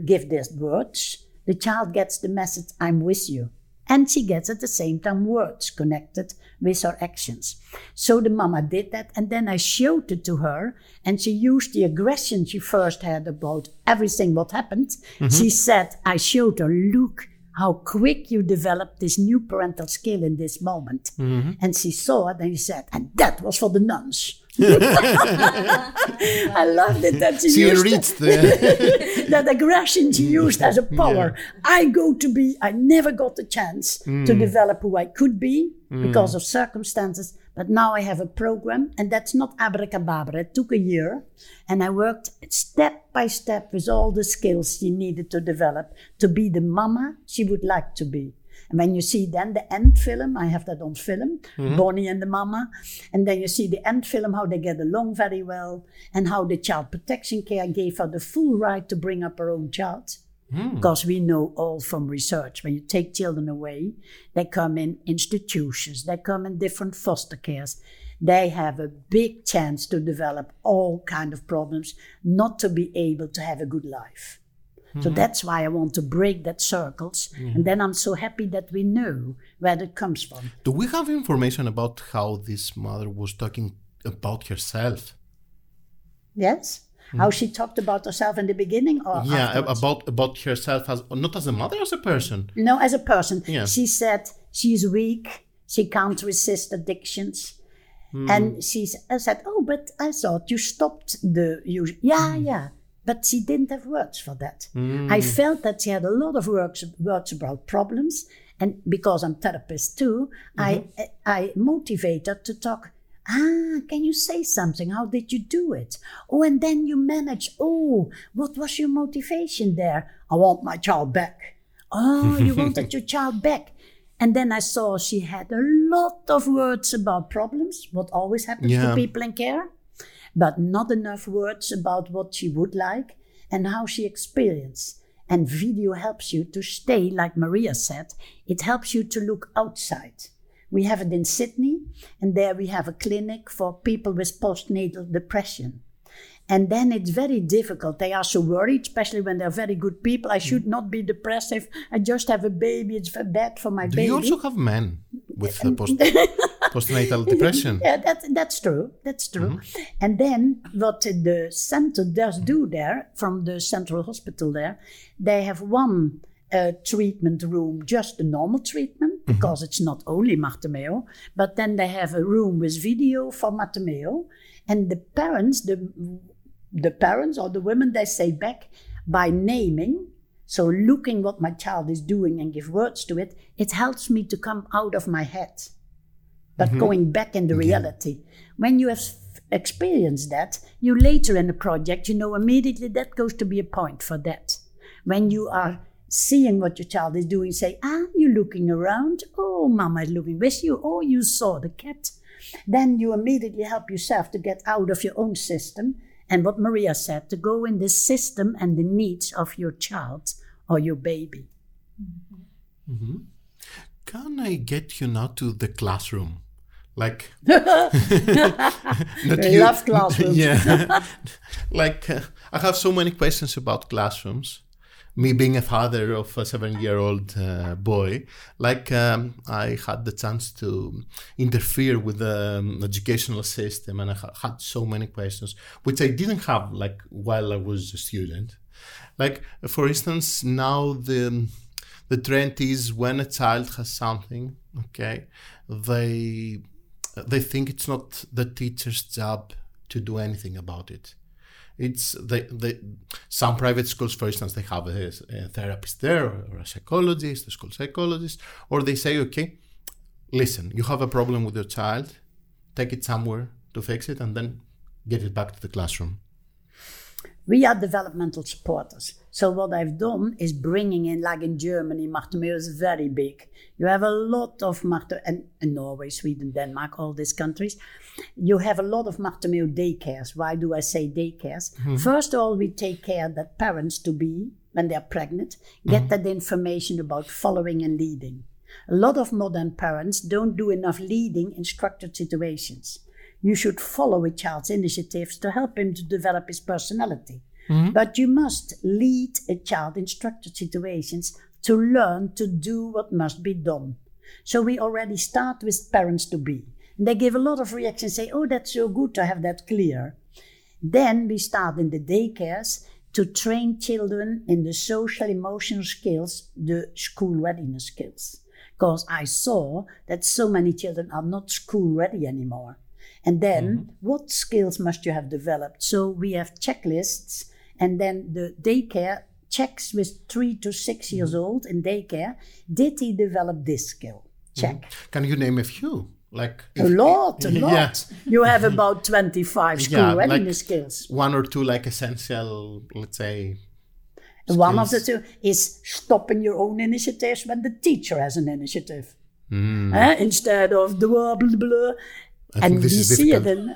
give these words, the child gets the message, I'm with you. And she gets at the same time words connected with her actions. So the mama did that, and then I showed it to her, and she used the aggression she first had about everything what happened. Mm-hmm. She said, I showed her, look how quick you developed this new parental skill in this moment. Mm-hmm. And she saw it, and she said, and that was for the nuns. I loved it that she, She used the. that aggression she used as a power. I go to be, I never got the chance to mm. develop who I could be mm. because of circumstances. But now I have a program, and that's not abracadabra. It took a year, and I worked step by step with all the skills she needed to develop to be the mama she would like to be. And when you see then the end film, I have that on film, mm-hmm. Bonnie and the Mama. And then you see the end film, how they get along very well, and how the child protection care gave her the full right to bring up her own child. Mm. Because we know all from research, when you take children away, they come in institutions, they come in different foster cares. They have a big chance to develop all kind of problems, not to be able to have a good life. So that's why I want to break that circles. And then I'm so happy that we know where that comes from. Do we have information about how this mother was talking about herself? Yes? How she talked about herself in the beginning or yeah, afterwards? about about herself as not as a mother, as a person. No, as a person. Yeah. She said she's weak, she can't resist addictions. Hmm. And she said, Oh, but I thought you stopped the use. Yeah, Hmm. yeah. But she didn't have words for that. I felt that she had a lot of words, words about problems. And because I'm therapist too, I, I motivate her to talk. Ah, can you say something? How did you do it? Oh, and then you manage. Oh, what was your motivation there? I want my child back. Oh, you wanted your child back. And then I saw she had a lot of words about problems, what always happens Yeah. to people in care, but not enough words about what she would like and how she experienced. And video helps you to stay, like Maria said, it helps you to look outside. We have it in Sydney, and there we have a clinic for people with postnatal depression. And then it's very difficult. They are so worried, especially when they're very good people. I should not be depressive. I just have a baby. It's bad for my Do baby. you also have men with the post, postnatal depression? Yeah, that, that's true. That's true. And then what the center does do there, from the central hospital there, they have one uh, treatment room, just the normal treatment, because it's not only Marte Meo, but then they have a room with video for Marte Meo. And the parents, the, the parents or the women, they say back by naming, so looking what my child is doing and give words to it, it helps me to come out of my head but mm-hmm. going back in the reality. When you have experienced that, you later in the project, you know immediately that goes to be a point for that. When you are seeing what your child is doing, say, ah, you're looking around. Oh, mama is looking with you. Oh, you saw the cat. Then you immediately help yourself to get out of your own system. And what Maria said, to go in the system and the needs of your child or your baby. Mm-hmm. Mm-hmm. Can I get you now to the classroom? Like, I love classrooms. yeah, like uh, I have so many questions about classrooms, me being a father of a seven-year-old uh, boy, like um, I had the chance to interfere with the um, educational system, and I ha- had so many questions which I didn't have like while I was a student. Like for instance, now the the trend is when a child has something, okay, they they think it's not the teacher's job to do anything about it it's the, the some private schools for instance they have a, a therapist there or a psychologist a school psychologist or they say okay listen you have a problem with your child take it somewhere to fix it and then get it back to the classroom we are developmental supporters. So what I've done is bringing in, like in Germany, Marte Meo is very big. You have a lot of Marte Meo, and in Norway, Sweden, Denmark, all these countries, you have a lot of Marte Meo daycares. Why do I say daycares? Mm-hmm. First of all, we take care that parents to be, when they're pregnant, get mm-hmm. that information about following and leading. A lot of modern parents don't do enough leading in structured situations you should follow a child's initiatives to help him to develop his personality. Mm-hmm. But you must lead a child in structured situations to learn to do what must be done. So we already start with parents to be. And they give a lot of reactions, say, oh, that's so good to have that clear. Then we start in the daycares to train children in the social emotional skills, the school readiness skills. Because I saw that so many children are not school ready anymore. And then mm-hmm. what skills must you have developed? So we have checklists, and then the daycare checks with three to 6 mm-hmm. years old in daycare. Did he develop this skill? Mm-hmm. Check. Mm-hmm. Can you name a few? Like a lot, a lot. Yeah. You have about twenty-five school yeah, readiness like skills. One or two, like essential, let's say. Skills. One of the two is stopping your own initiatives when the teacher has an initiative. Mm. Uh, instead of the blah blah blah I and we see it in,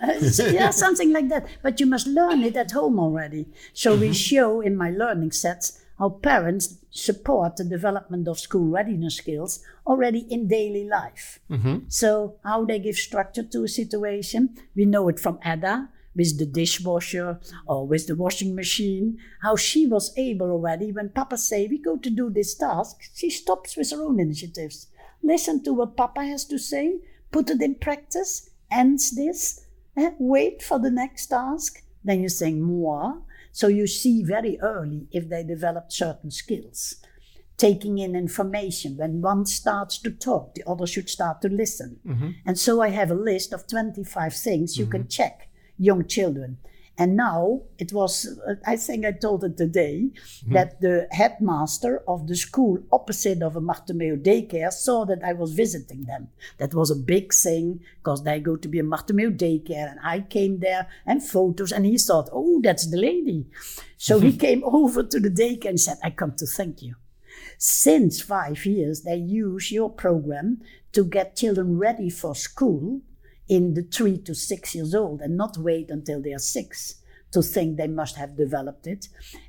yeah something like that. But you must learn it at home already. So mm-hmm. we show in my learning sets how parents support the development of school readiness skills already in daily life. Mm-hmm. so how they give structure to a situation. We know it from ada with the dishwasher or with the washing machine. How she was able already when papa say we go to do this task she stops with her own initiatives. Listen to what papa has to say put it in practice ends this, eh, wait for the next task, then you say more. So you see very early if they develop certain skills. Taking in information. When one starts to talk, the other should start to listen. Mm-hmm. And so I have a list of 25 things you mm-hmm. can check young children. And now it was, I think I told it today, mm-hmm. that the headmaster of the school opposite of a Marte Meo daycare saw that I was visiting them. That was a big thing because they go to be a Marte Meo daycare. And I came there and photos, and he thought, oh, that's the lady. So he came over to the daycare and said, I come to thank you. Since five years, they use your program to get children ready for school in the three to six years old and not wait until they are six to think they must have developed it.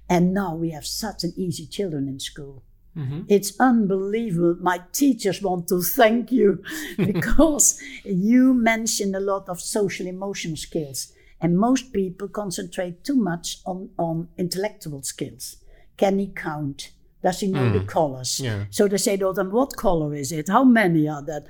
And now we have such an easy children in school. Mm-hmm. It's unbelievable. My teachers want to thank you because you mentioned a lot of social emotional skills. And most people concentrate too much on, on intellectual skills. Can he count? Does he know mm. the colors? Yeah. So they say to them, what color is it? How many are that?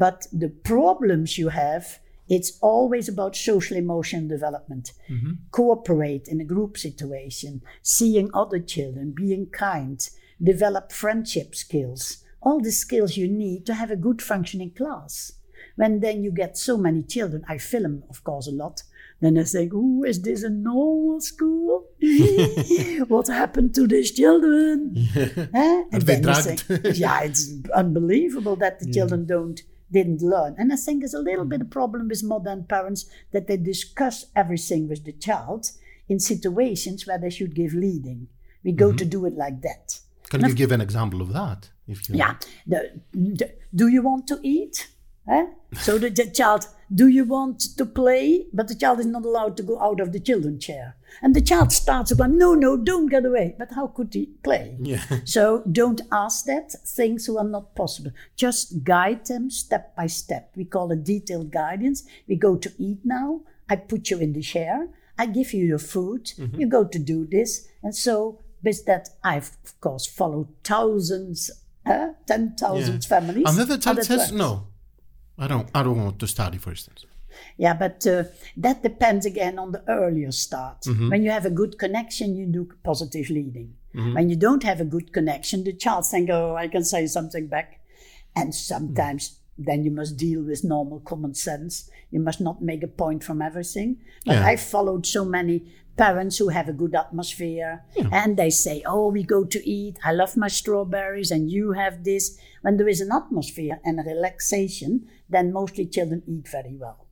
But the problems you have, it's always about social emotion development. Mm-hmm. Cooperate in a group situation, seeing other children, being kind, develop friendship skills. All the skills you need to have a good functioning class. When then you get so many children, I film, of course, a lot. Then I think, oh, is this a normal school? what happened to these children? Yeah. Eh? And then you think, yeah, it's unbelievable that the yeah. children don't didn't learn. And I think there's a little bit of problem with modern parents that they discuss everything with the child in situations where they should give leading. We go mm-hmm. to do it like that. Can and you give an example of that? If you yeah, the, the, do you want to eat? So the, the child, do you want to play? But the child is not allowed to go out of the children chair. And the child starts going, no, no, don't get away. But how could he play? Yeah. So don't ask that, things who are not possible. Just guide them step by step. We call it detailed guidance. We go to eat now. I put you in the chair. I give you your food. Mm-hmm. You go to do this. And so with that, I've of course followed thousands, uh, ten thousand families. And then the how child that says, works. "No, I don't. I don't want to study." For instance. Yeah, but uh, that depends again on the earlier start. Mm-hmm. When you have a good connection, you do positive leading. Mm-hmm. When you don't have a good connection, the child think, "Oh, I can say something back," and sometimes mm-hmm. then you must deal with normal common sense. You must not make a point from everything. But Yeah. I followed so many parents who have a good atmosphere and they say, "Oh, we go to eat. I love my strawberries, and you have this." When there is an atmosphere and a relaxation, then mostly children eat very well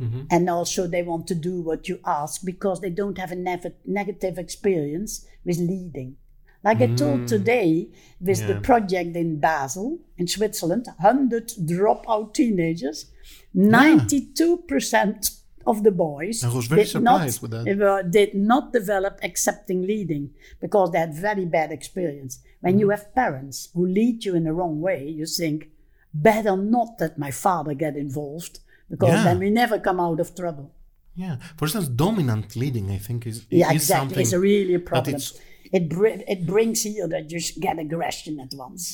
mm-hmm. and also they want to do what you ask because they don't have a nev- negative experience with leading. Like I told mm. today, with the project in Basel, in Switzerland, 100 dropout teenagers, 92% of the boys I was very did not, with that. were- did not develop accepting leading because they had very bad experience. When Mm-hmm. you have parents who lead you in the wrong way, you think, better not that my father get involved because Yeah. then we never come out of trouble. Yeah. For instance, dominant leading, I think, is Yeah, is exactly. something It's really a problem. It br- it brings here that you get aggression at once,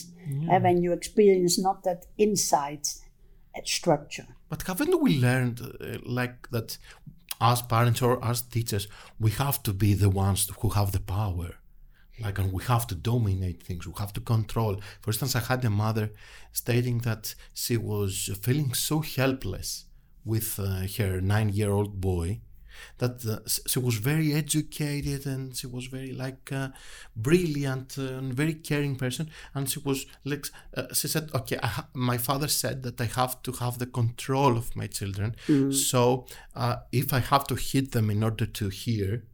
and when you experience not that insight at structure. But haven't we learned, uh, like that, as parents or as teachers, we have to be the ones who have the power, like, and we have to dominate things. We have to control. For instance, I had a mother stating that she was feeling so helpless with uh, her nine-year-old boy that uh, she was very educated and she was very like uh, brilliant and very caring person. And she was like uh, she said okay I ha- my father said that i have to have the control of my children. So uh, if i have to hit them in order to hear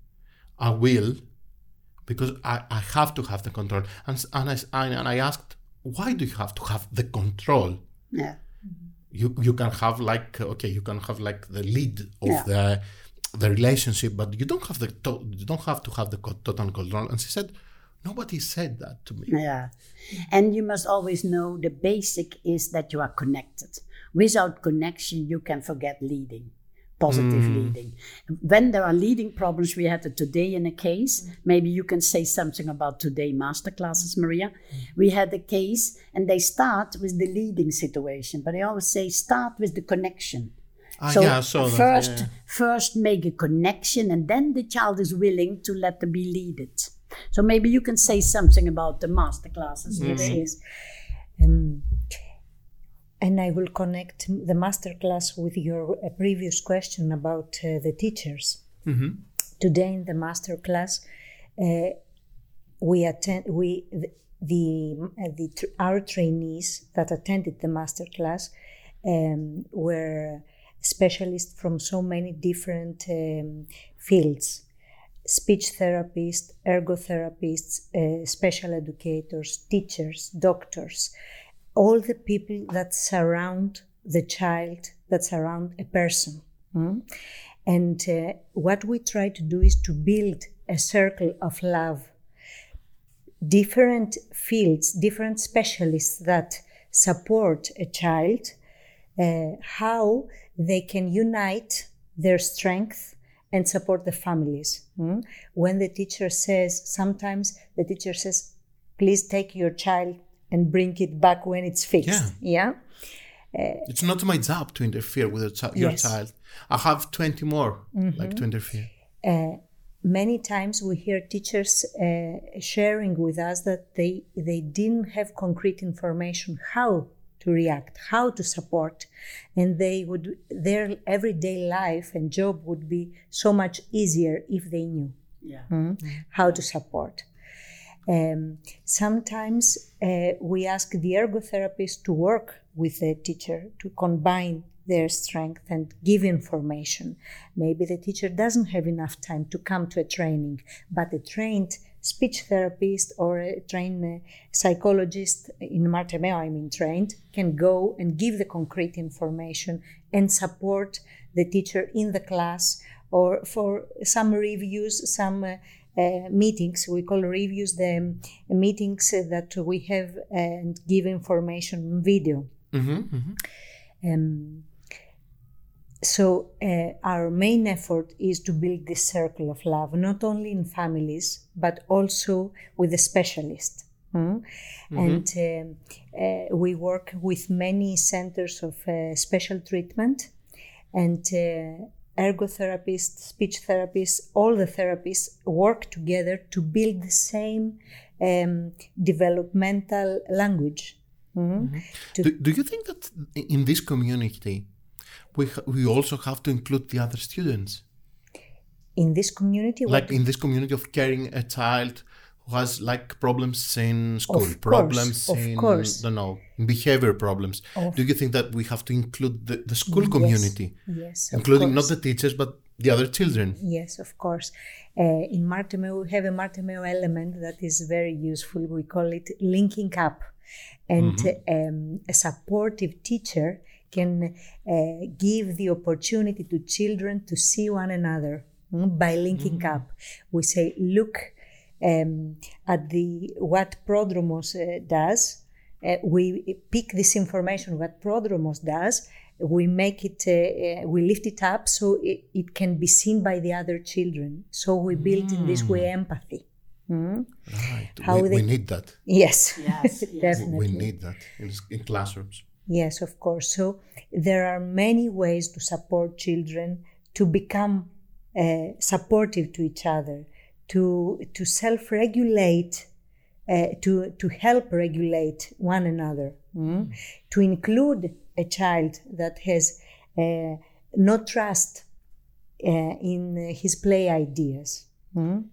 i will because i, I have to have the control. And, and, I, and i asked why do you have to have the control? Yeah, you you can have like okay you can have like the lead of Yeah. the the relationship but you don't have the to- you don't have to have the co- total control and she said nobody said that to me yeah, and you must always know the basic is that you are connected. Without connection, you can forget leading. Positive mm. leading. When there are leading problems, we had it today in a case. Maybe you can say something about today masterclasses, Maria. We had a case, and they start with the leading situation, but I always say start with the connection. Ah, so yeah, I saw that, first, yeah, yeah. first make a connection, and then the child is willing to let them be leaded. So maybe you can say something about the masterclasses. Mm-hmm. Yes, Yes. Um, and I will connect the masterclass with your uh, previous question about uh, the teachers. Today in the masterclass, uh, we attend we the, the, uh, the tr- our trainees that attended the masterclass um, were specialists from so many different um, fields speech therapists, ergotherapists, uh, special educators, teachers, doctors, all the people that surround the child, that surround a person. mm? And uh, what we try to do is to build a circle of love. Different fields, different specialists that support a child, uh, how they can unite their strength and support the families. mm? When the teacher says, sometimes the teacher says, please take your child and bring it back when it's fixed. Yeah. yeah. it's not my job to interfere with your, chi- your Yes. child i have 20 more like to interfere Many times we hear teachers uh, sharing with us that they, they didn't have concrete information how to react, how to support, and they would their everyday life and job would be so much easier if they knew. Yeah. how to support. Um, sometimes uh, we ask the ergotherapist to work with the teacher to combine their strength and give information. Maybe the teacher doesn't have enough time to come to a training, but a trained speech therapist or a trained uh, psychologist in Marte Meo, I mean trained, can go and give the concrete information and support the teacher in the class or for some reviews, some uh, uh, meetings. We call reviews the um, meetings that we have and give information on video. Um, so uh, our main effort is to build this circle of love, not only in families but also with the specialist. Mm? Mm-hmm. And uh, uh, we work with many centers of uh, special treatment and uh, ergotherapists, speech therapists, all the therapists work together to build the same um, developmental language. Mm? Mm-hmm. Do, do you think that in this community we, ha- we also have to include the other students? In this community? Like in this community of caring a child who has like problems in school, problems in, of course. Don't know, behavior problems. Of Do you think that we have to include the, the school community? Yes, including not the teachers but the other children? Yes, of course. Uh, in Marte Meo, we have a Marte Meo element that is very useful. We call it linking up. And mm-hmm. um, a supportive teacher can uh, give the opportunity to children to see one another mm, by linking mm-hmm. up. We say, look um, at the what Prodromos uh, does. Uh, we pick this information what Prodromos does. We make it, uh, uh, we lift it up so it, it, can be seen by the other children. So we build mm. in this way mm. empathy. Mm? Right. How we, they, we, need that. Yes, yes, yes. definitely. We need that in, in classrooms. Yes, of course. So there are many ways to support children to become uh, supportive to each other to to self-regulate, uh, to to help regulate one another, mm? to include a child that has uh, no trust uh, in his play ideas. Mm?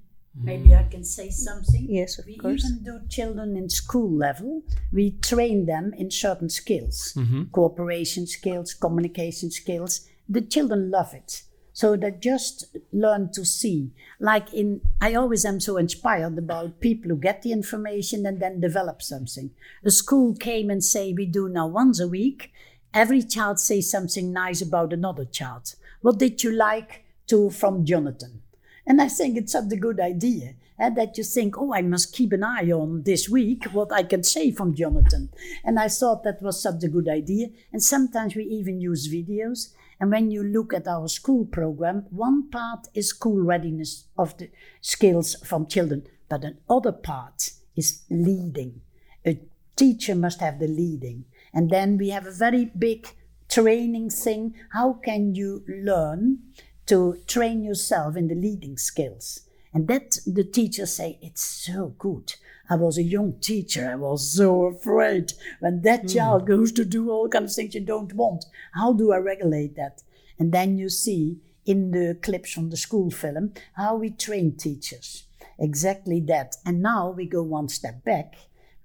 Maybe I can say something. Yes, of we course. We even do children in school level. We train them in certain skills, mm-hmm. cooperation skills, communication skills. The children love it. So they just learn to see. Like in, I always am so inspired about people who get the information and then develop something. The school came and say, we do now once a week. Every child say something nice about another child. What did you like to from Jonathan? And I think it's such a good idea and that you think, oh, I must keep an eye on this week what I can say from Jonathan. And I thought that was such a good idea. And sometimes we even use videos. And when you look at our school program, one part is school readiness of the skills from children, but another part is leading. A teacher must have the leading. And then we have a very big training thing. How can you learn to train yourself in the leading skills? And that the teachers say, it's so good. I was a young teacher. I was so afraid when that mm. child goes to do all kinds of things you don't want. How do I regulate that? And then you see in the clips from the school film how we train teachers. Exactly that. And now we go one step back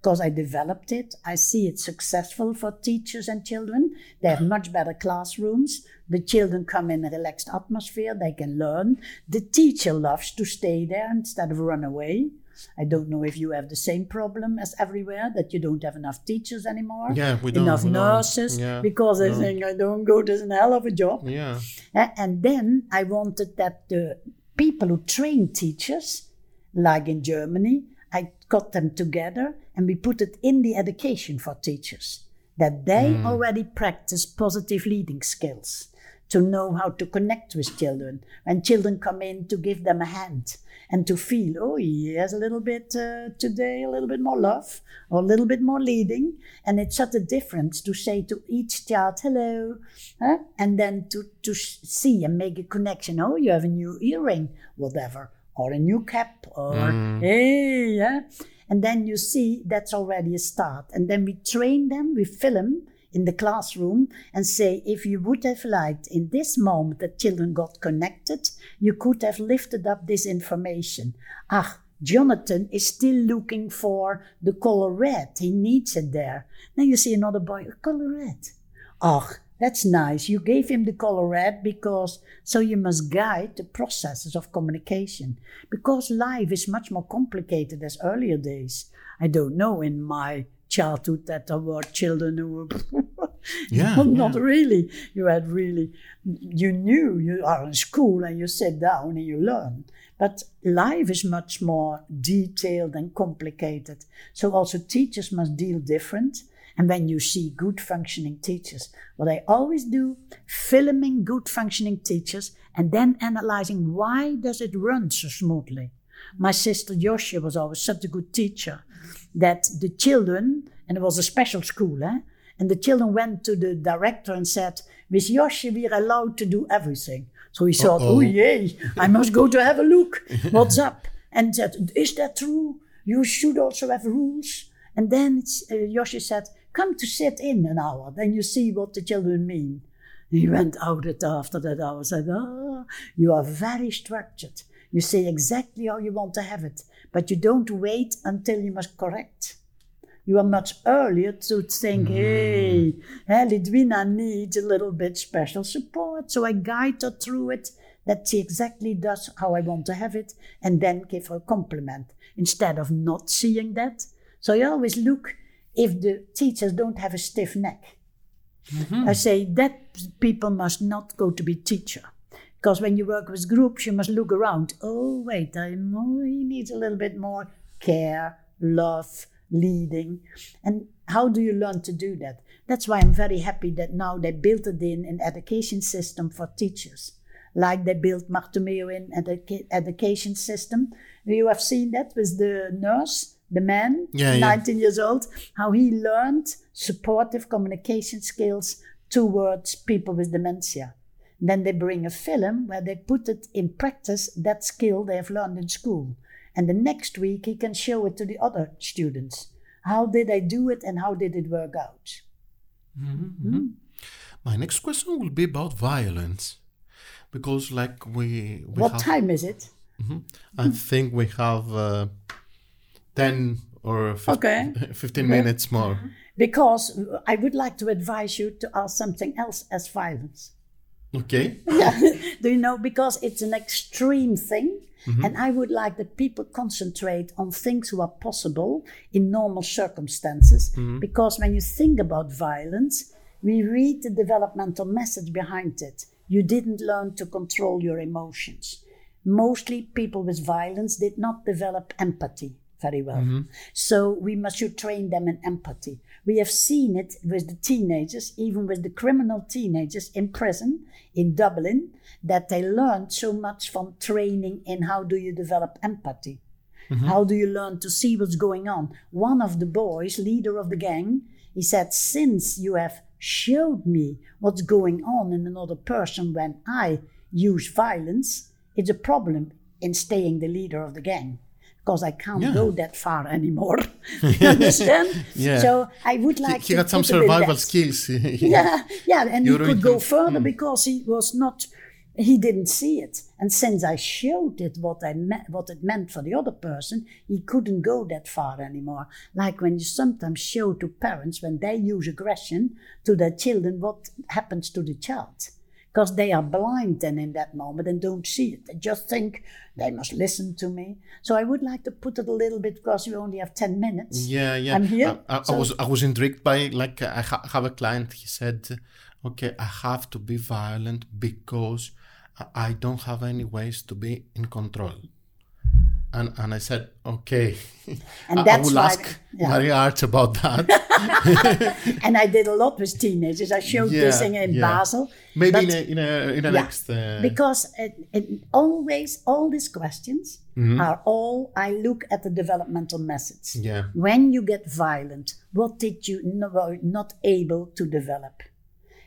because I developed it. I see it successful for teachers and children. They have much better classrooms. The children come in a relaxed atmosphere. They can learn. The teacher loves to stay there instead of run away. I don't know if you have the same problem as everywhere that you don't have enough teachers anymore. Yeah, we don't. Enough nurses yeah, because I think I don't go. There's a hell of a job. Yeah. Eh, and then I wanted that the people who train teachers, like in Germany, I got them together and we put it in the education for teachers that they mm. already practice positive leading skills to know how to connect with children. When children come in, to give them a hand and to feel, oh, he has a little bit uh, today, a little bit more love or a little bit more leading. And it's such a difference to say to each child, hello, huh? and then to, to see and make a connection. Oh, you have a new earring, whatever, or a new cap, or mm. hey, yeah. And then you see that's already a start. And then we train them, we film in the classroom and say, if you would have liked in this moment that children got connected, you could have lifted up this information. Ah, Jonathan is still looking for the color red. He needs it there. Then you see another boy, a color red. Ah, that's nice. You gave him the color red because so you must guide the processes of communication because life is much more complicated as earlier days. I don't know in my childhood that there were children who were yeah, not yeah. really you had really you knew you are in school and you sit down and you learn but life is much more detailed and complicated so also teachers must deal different And when you see good functioning teachers, what I always do, filming good functioning teachers and then analyzing why does it run so smoothly. My sister Joshua was always such a good teacher that the children, and it was a special school, eh? and the children went to the director and said, with Joshua, we're allowed to do everything. So he thought, Uh-oh. oh yay, I must go to have a look. What's up? And said, is that true? You should also have rules. And then uh, Yoshi said, come to sit in an hour, then you see what the children mean. He went out at after that hour and said, ah, you are very structured. You say exactly how you want to have it, but you don't wait until you must correct. You are much earlier to think, hey, hey, Lidwina needs a little bit special support. So I guide her through it, that she exactly does how I want to have it, and then give her a compliment instead of not seeing that. So I always look if the teachers don't have a stiff neck. Mm-hmm. I say that people must not go to be teacher. Because when you work with groups, you must look around. Oh, wait, I needs a little bit more care, love, leading. And how do you learn to do that? That's why I'm very happy that now they built it in an education system for teachers. Like they built Marte Meo in an educa- education system. You have seen that with the nurse, the man, Yeah, yeah. 19 years old, how he learned supportive communication skills towards people with dementia. Then they bring a film where they put it in practice, that skill they have learned in school. And the next week he can show it to the other students. How did I do it and how did it work out? Mm-hmm, hmm? mm-hmm. My next question will be about violence. Because, like, we. we what have, time is it? Mm-hmm. I think we have uh, 10 or 15, Okay. 15 minutes more. Because I would like to advise you to ask something else as violence. Okay. Do you know? Because it's an extreme thing. Mm-hmm. And I would like that people concentrate on things who are possible in normal circumstances. Mm-hmm. Because when you think about violence, we read the developmental message behind it. You didn't learn to control your emotions. Mostly people with violence did not develop empathy very well. Mm-hmm. So we must should train them in empathy. We have seen it with the teenagers, even with the criminal teenagers in prison in Dublin, that they learned so much from training in how do you develop empathy. Mm-hmm. How do you learn to see what's going on? One of the boys, leader of the gang, he said, Since you have showed me what's going on in another person when I use violence, it's a problem in staying the leader of the gang because I can't Yeah. go that far anymore. you understand? Yeah. So I would He, like he to had some put a bit survival skills. Yeah, yeah, and You he could go further hmm. because he was not. He didn't see it, and since I showed it what I me- what it meant for the other person, he couldn't go that far anymore. Like when you sometimes show to parents when they use aggression to their children, what happens to the child? Because they are blind then in that moment and don't see it. They just think they must listen to me. So I would like to put it a little bit because we only have ten minutes. Yeah, yeah. I'm here, I, I, I was I was intrigued by like I ha- have a client. He said, "Okay, I have to be violent because I don't have any ways to be in control." And and I said, "Okay." And I, I will why- ask yeah. Maria Aarts about that. And I did a lot with teenagers. I showed this Yeah, thing in yeah. Basel. Maybe But- in a in a in a Yeah, next. Uh, because it, it always all these questions Mm-hmm. are all I look at the developmental methods. yeah. When you get violent, what did you no, not able to develop?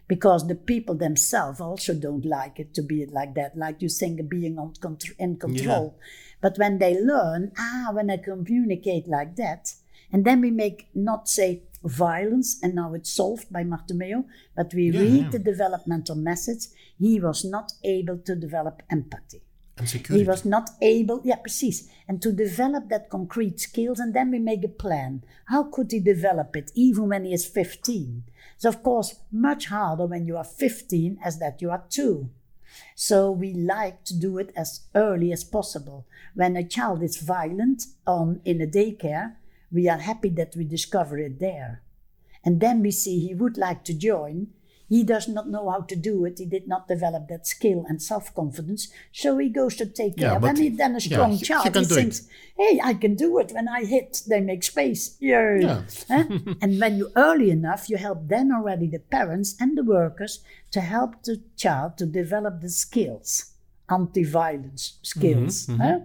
Because the people themselves also don't like it to be like that, like you think being on contr- in control. But when they learn, ah, when I communicate like that, and then we make not say violence, and now it's solved by Marte Meo, but we Yeah, read yeah. the developmental message, he was not able to develop empathy. And He was not able, yeah, precies. And to develop that concrete skills, and then we make a plan. How could he develop it even when he is 15? It's of course much harder when you are 15 as that you are two. So we like to do it as early as possible. When a child is violent on in a daycare, we are happy that we discover it there. And then we see he would like to join. He does not know how to do it. He did not develop that skill and self confidence. So he goes to take Yeah, care. but When he then a yeah, strong he child, he do it. thinks, hey, I can do it. When I hit, they make space. Yeah. Yeah. Eh? and when you early enough, you help then already the parents and the workers to help the child to develop the skills, anti-violence skills, Mm-hmm, eh?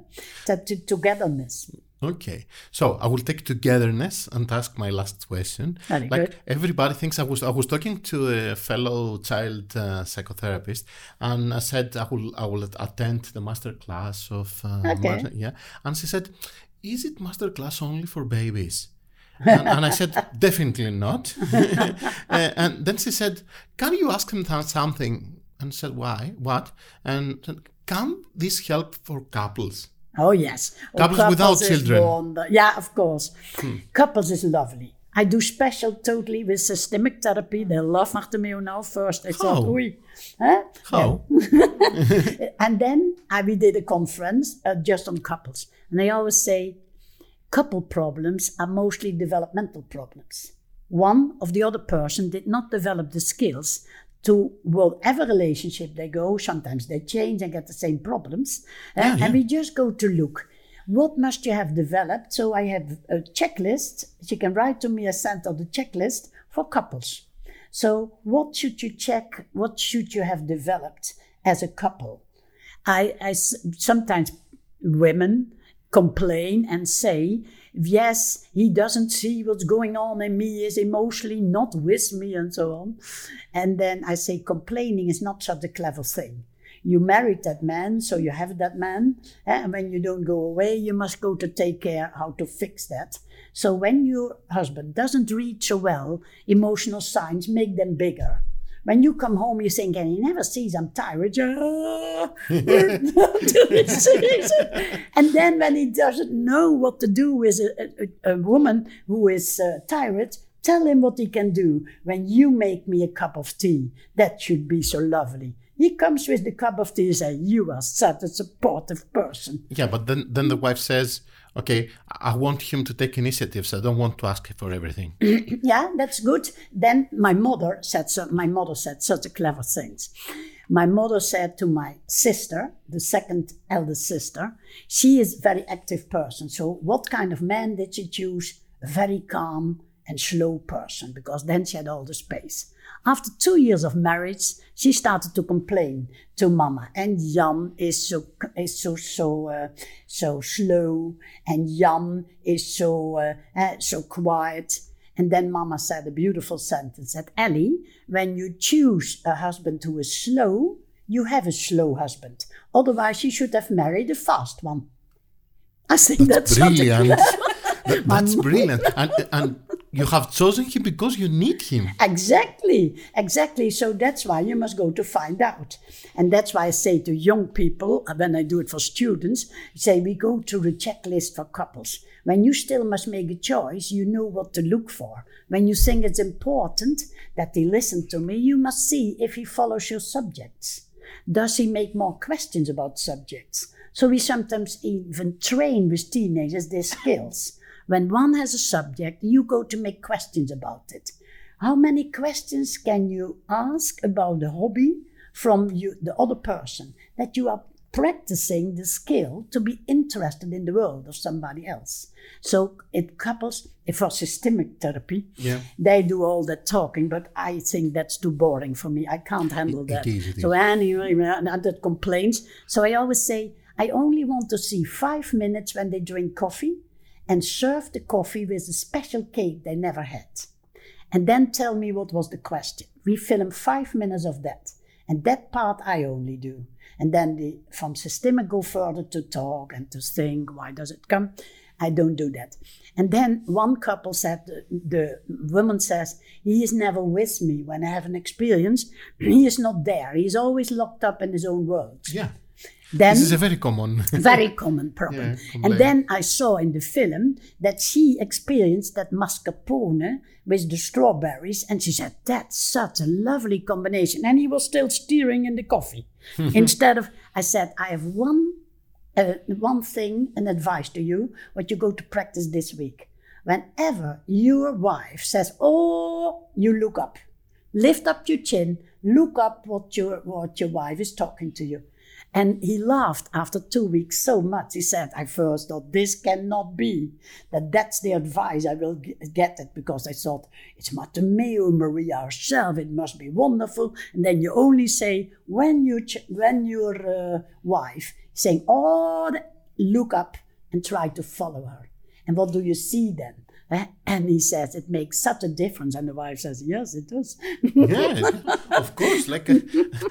that to, togetherness. Okay, so I will take togetherness and ask my last question. Like everybody thinks I was I was talking to a fellow child uh, psychotherapist, and I said I will I will attend the master class of uh, Okay. Martha- yeah, and she said, "Is it master class only for babies?" and, and I said, "Definitely not." Uh, and then she said, "Can you ask them th- something?" And I said, "Why? What?" And said, can this help for couples? Oh yes, Oh, Couples without children. wonder- Yeah, of course. Couples is lovely. I do special totally with systemic therapy. They love Marte Meo now. First, I thought, How? oei. Huh? How? And then I, we did a conference uh, just on couples. And I always say couple problems are mostly developmental problems. One of the other person did not develop the skills to whatever relationship they go, sometimes they change and get the same problems. uh, Yeah, yeah. And we just go to look. What must you have developed? So I have a checklist. She can write to me a sent of the checklist for couples. So what should you check? What should you have developed as a couple? I sometimes women complain and say, yes, he doesn't see what's going on in me, is emotionally not with me, and so on. And then I say, complaining is not such a clever thing. You married that man, so you have that man. eh, And when you don't go away, you must go to take care how to fix that. So when your husband doesn't read so well, emotional signs make them bigger. When you come home, you think, and he never sees I'm tired. And then when he doesn't know what to do with a, a, a woman who is uh, tired, tell him what he can do. When you make me a cup of tea, that should be so lovely. He comes with the cup of tea and says, You are such a supportive person. Yeah, but then then the wife says, "Okay, I want him to take initiatives. I don't want to ask for everything." yeah, that's good. Then my mother said so, my mother said such a clever things. My mother said to my sister, the second eldest sister, she is a very active person. So what kind of man did she choose? A very calm and slow person, because then she had all the space. After two years of marriage, she started to complain to Mama. And Jan is so is so so uh, so slow, and Jan is so uh, uh, so quiet. And then Mama said a beautiful sentence that Ellie, when you choose a husband who is slow, you have a slow husband. Otherwise, you should have married a fast one. I think that's, a brilliant. That- that's brilliant. And and you have chosen him because you need him. Exactly, exactly. So that's why you must go to find out. And that's why I say to young people, uh, when I do it for students, say we go to the checklist for couples. When you still must make a choice, you know what to look for. When you think it's important that he listen to me, you must see if he follows your subjects. Does he make more questions about subjects? So we sometimes even train with teenagers their skills. When one has a subject, you go to make questions about it. How many questions can you ask about the hobby from you, the other person that you are practicing the skill to be interested in the world of somebody else? So it couples for systemic therapy. Yeah. They do all that talking, but I think that's too boring for me. I can't handle It- that. it is, it so is. anyway, that complains. So I always say I only want to see five minutes when they drink coffee and serve the coffee with a special cake they never had. And then tell me what was the question. We film five minutes of that. And that part I only do. And then the, from systemic go further to talk and to think, why does it come? I don't do that. And then one couple said, the, the woman says, he is never with me when I have an experience. He is not there. He is always locked up in his own world. Yeah. Then This is a very common. very common problem. Yeah, and then I saw in the film that she experienced that mascarpone with the strawberries, and she said, That's such a lovely combination. And he was still steering in the coffee. Instead of, I said, I have one, uh, one thing, an advice to you, what you go to practice this week. Whenever your wife says, Oh, you look up. lift up your chin, look up what your what your wife is talking to you. And he laughed after two weeks so much. He said, I first thought this cannot be. That that's the advice. I will get it because I thought it's Marte Meo, Maria herself. It must be wonderful. And then you only say when you when your uh, wife saying, "Oh, look up and try to follow her." And what do you see then? And he says it makes such a difference. And the wife says, Yes, it does. yeah, of course. Like uh,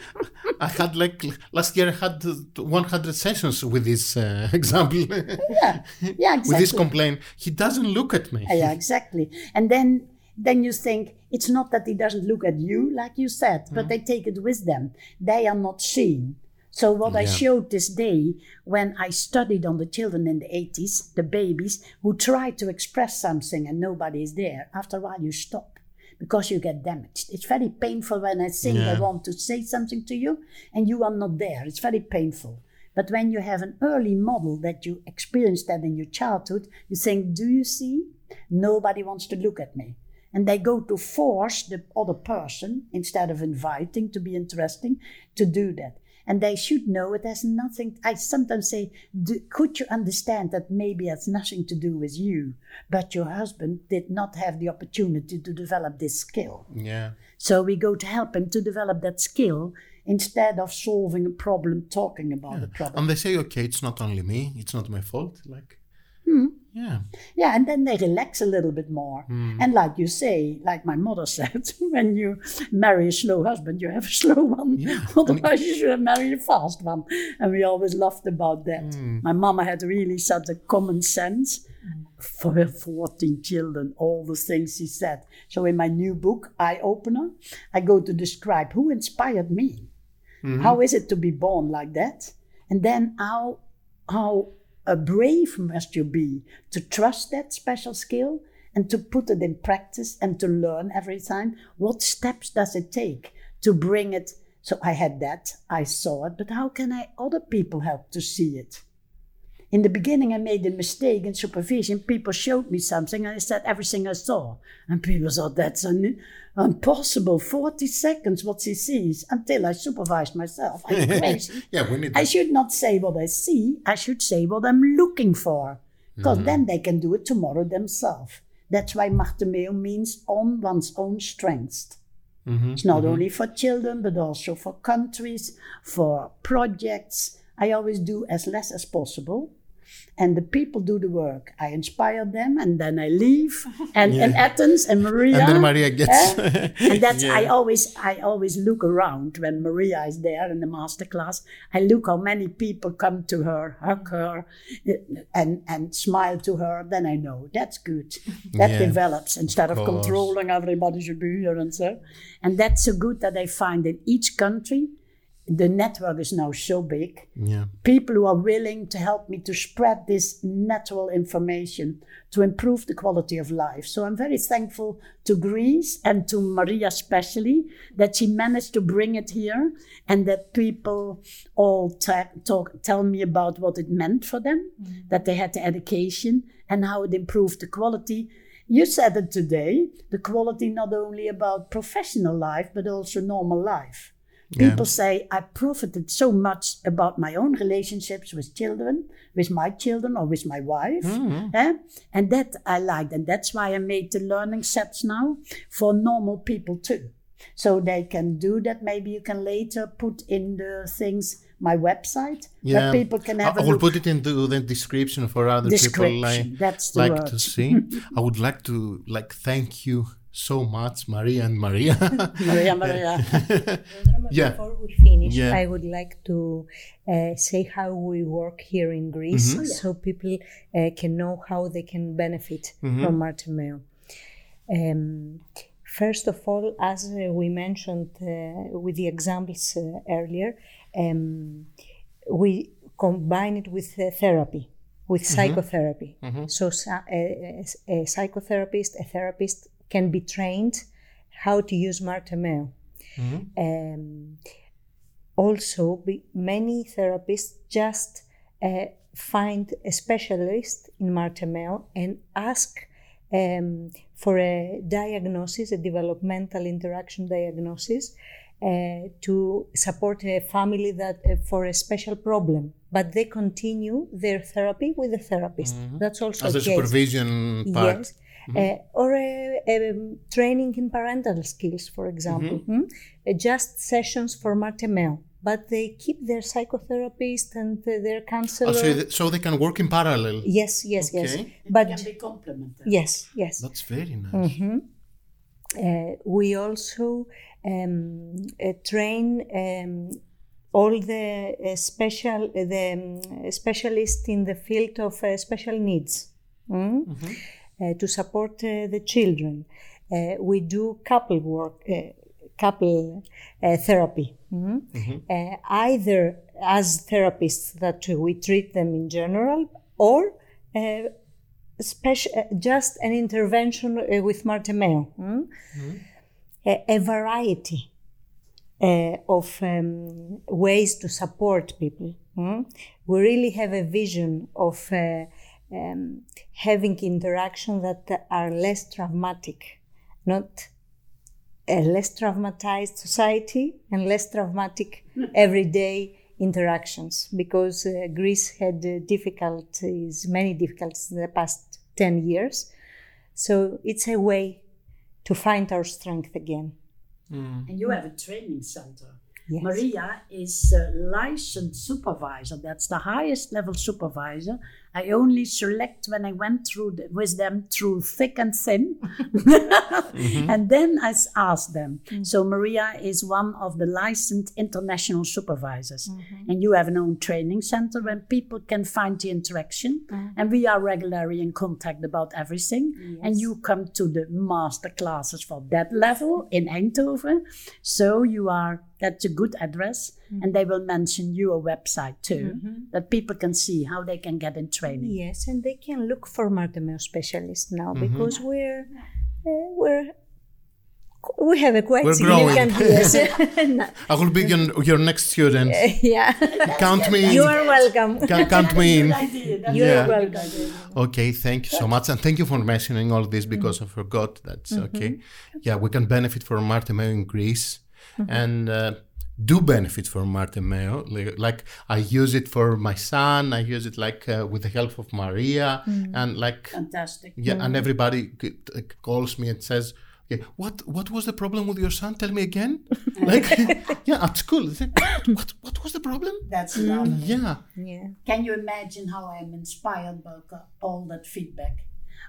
I had like last year, I had 100 sessions with this uh, example. yeah, yeah, exactly. with this complaint, he doesn't look at me. yeah, exactly. And then then you think it's not that he doesn't look at you, like you said, but they take it with them. They are not seen. So what I showed this day when I studied on the children in the 80s, the babies who try to express something and nobody is there, after a while you stop because you get damaged. It's very painful when I think I want to say something to you and you are not there. It's very painful. But when you have an early model that you experienced that in your childhood, you think, Do you see? Nobody wants to look at me. And they go to force the other person instead of inviting to be interesting to do that. And they should know it has nothing. I sometimes say, could you understand that maybe it has nothing to do with you, but your husband did not have the opportunity to develop this skill? Yeah. So we go to help him to develop that skill instead of solving a problem, talking about the problem. And they say, okay, it's not only me, it's not my fault. Like, Hmm. Yeah. Yeah, and then they relax a little bit more. Hmm. And like you say, like my mother said, when you marry a slow husband, you have a slow one. Yeah. Otherwise, you should have married a fast one. And we always laughed about that. Hmm. My mama had really such a common sense for her 14 children, all the things she said. So in my new book, Eye Opener, I go to describe who inspired me. How is it to be born like that? And then how how brave must you be to trust that special skill and to put it in practice and to learn every time? What steps does it take to bring it? So I had that, I saw it, but how can I other people help to see it? In the beginning, I made a mistake in supervision. People showed me something, and I said everything I saw. And people thought that's un- impossible. 40 seconds, what she sees, until I supervised myself. Yeah, we need I should not say what I see, I should say what I'm looking for. Because then they can do it tomorrow themselves. That's why Marte Meo means on one's own strength. Mm-hmm, it's not mm-hmm. only for children, but also for countries, for projects. I always do as less as possible. And the people do the work. I inspire them and then I leave. And, and Athens and Maria. And then Maria gets. eh? and that's I always I always look around when Maria is there in the master class. I look how many people come to her, hug her, and and smile to her. Then I know that's good. That Yeah, develops instead of, course. controlling everybody should be here and so. And that's so good that I find in each country. The network is now so big yeah. people who are willing to help me to spread this natural information to improve the quality of life. So I'm very thankful to Greece and to Maria especially that she managed to bring it here and that people all ta- talk, tell me about what it meant for them, mm-hmm. that they had the education and how it improved the quality. You said it today, the quality not only about professional life, but also normal life. Yeah. People say I profited so much about my own relationships with children, with my children or with my wife. eh? And that I liked. And that's why I made the learning sets now for normal people too. So they can do that. Maybe you can later put in the things, my website, Yeah. that people can have I will put it into the description for other people like, like word. to see. I would like to like thank you so much, Maria and Maria. Maria, Maria. yeah. Before we finish, Yeah. I would like to uh, say how we work here in Greece Mm-hmm. so people uh, can know how they can benefit Mm-hmm. from Marte Meo. Um, first of all, as uh, we mentioned uh, with the examples uh, earlier, um, we combine it with uh, therapy, with Mm-hmm. psychotherapy. So, sa- a, a, a psychotherapist, a therapist can be trained how to use Marte Meo. Um, also, be, many therapists just uh, find a specialist in Marte Meo and ask um, for a diagnosis, a developmental interaction diagnosis, uh, to support a family that uh, for a special problem, but they continue their therapy with the therapist. That's also As a case. supervision part. Yes. Uh, or a, a, um, training in parental skills, for example. Hmm? Uh, just sessions for Marte Meo. But they keep their psychotherapist and uh, their counselor. Oh, so, th- so they can work in parallel. yes, yes, yes. Okay. But can be complemented. yes, yes. That's very nice. Mm-hmm. Uh, we also um, uh, train um, all the uh, special uh, the um, specialists in the field of uh, special needs mm? uh, to support uh, the children. Uh, we do couple work, uh, couple uh, therapy. mm? Uh, either as therapists that we treat them in general, or uh, special, uh, just an intervention uh, with Marte Meo. mm? A, a variety uh, of um, ways to support people. mm? We really have a vision of uh, um, having interactions that are less traumatic, not a less traumatized society and less traumatic everyday interactions because uh, Greece had uh, difficulties, many difficulties in the past 10 years. So it's a way to find our strength again. And you have a training center. Yes. Maria is a licensed supervisor. That's the highest level supervisor. I only select when I went through the, with them through thick and thin, mm-hmm. and then I asked them. Mm. So Maria is one of the licensed international supervisors, mm-hmm. and you have an own training center where people can find the interaction, mm-hmm. and we are regularly in contact about everything. And you come to the master classes for that level in Eindhoven, so you are that's a good address, and mm-hmm. they will mention your website too, mm-hmm. that people can see how they can get in training. Yes, and they can look for Marte Meo specialists now mm-hmm. because we're uh, we're we have a quite We're significant growing. yes. I will be your, your next student. yeah, Count me in. you are welcome. Can, count me in. You Yeah. are welcome. Okay, thank you so much, and thank you for mentioning all this because I forgot. That's okay. Yeah, we can benefit from Marte Meo in Greece, and uh, do benefit from Marte Meo. Like, like I use it for my son. I use it like uh, with the help of Maria, and like Fantastic. yeah, and everybody c- c- calls me and says. Okay, what what was the problem with your son? Tell me again. like, yeah, at school. they say, What what was the problem? That's lovely. Yeah. Yeah. Can you imagine how I am inspired by all that feedback?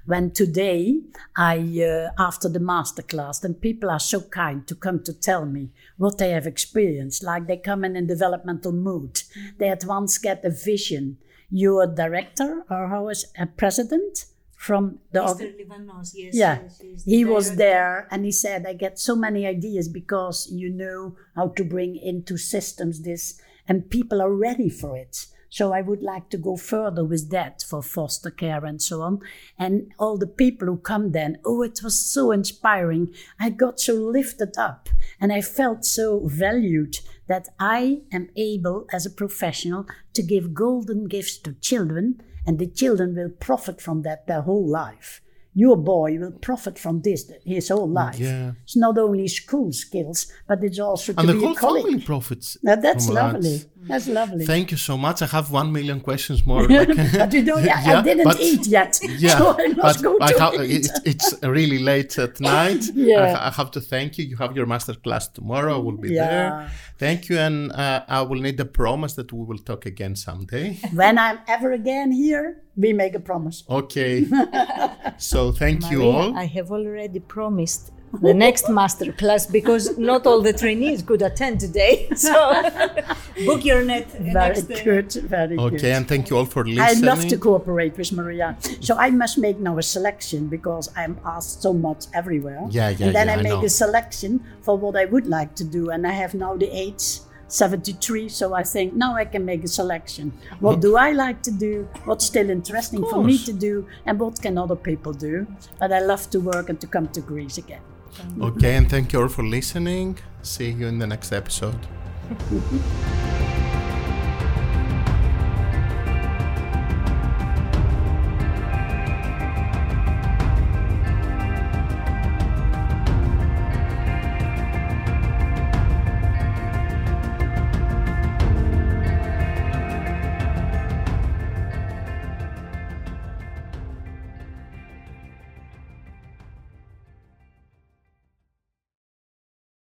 When today I, uh, after the masterclass, and people are so kind to come to tell me what they have experienced, like they come in a developmental mood, they at once get a vision. You're a director, or how is a president from the org- Livanos, yes. yeah, he was there and he said, I get so many ideas because you know how to bring into systems this, and people are ready for it. So I would like to go further with that for foster care and so on. And all the people who come then, oh, it was so inspiring. I got so lifted up and I felt so valued that I am able as a professional to give golden gifts to children and the children will profit from that their whole life. Your boy will profit from this his whole mm, life. Yeah. It's not only school skills, but it's also to And the be whole a colleague. family profits. Now, that's from that. Lovely. That's lovely. Thank you so much. I have one million questions more. like- but you don't, I Yeah, didn't but- eat yet. yeah, so I must but go I to have, eat. it, it's really late at night. Yeah. I, I have to thank you. You have your master class tomorrow. I will be Yeah. there. Thank you, and uh, I will need a promise that we will talk again someday. When I'm ever again here, we make a promise. Okay. so thank you all. I have already promised the next master class because not all the trainees could attend today. So book your net Very next good, very good. Okay, and thank you all for listening. I love to cooperate with Maria. So I must make now a selection because I'm asked so much everywhere. Yeah, yeah, And then yeah, I I make know. a selection for what I would like to do. And I have now the age 73, so I think now I can make a selection. What do I like to do? What's still interesting for me to do? And what can other people do? But I love to work and to come to Greece again. Okay, and thank you all for listening. See you in the next episode.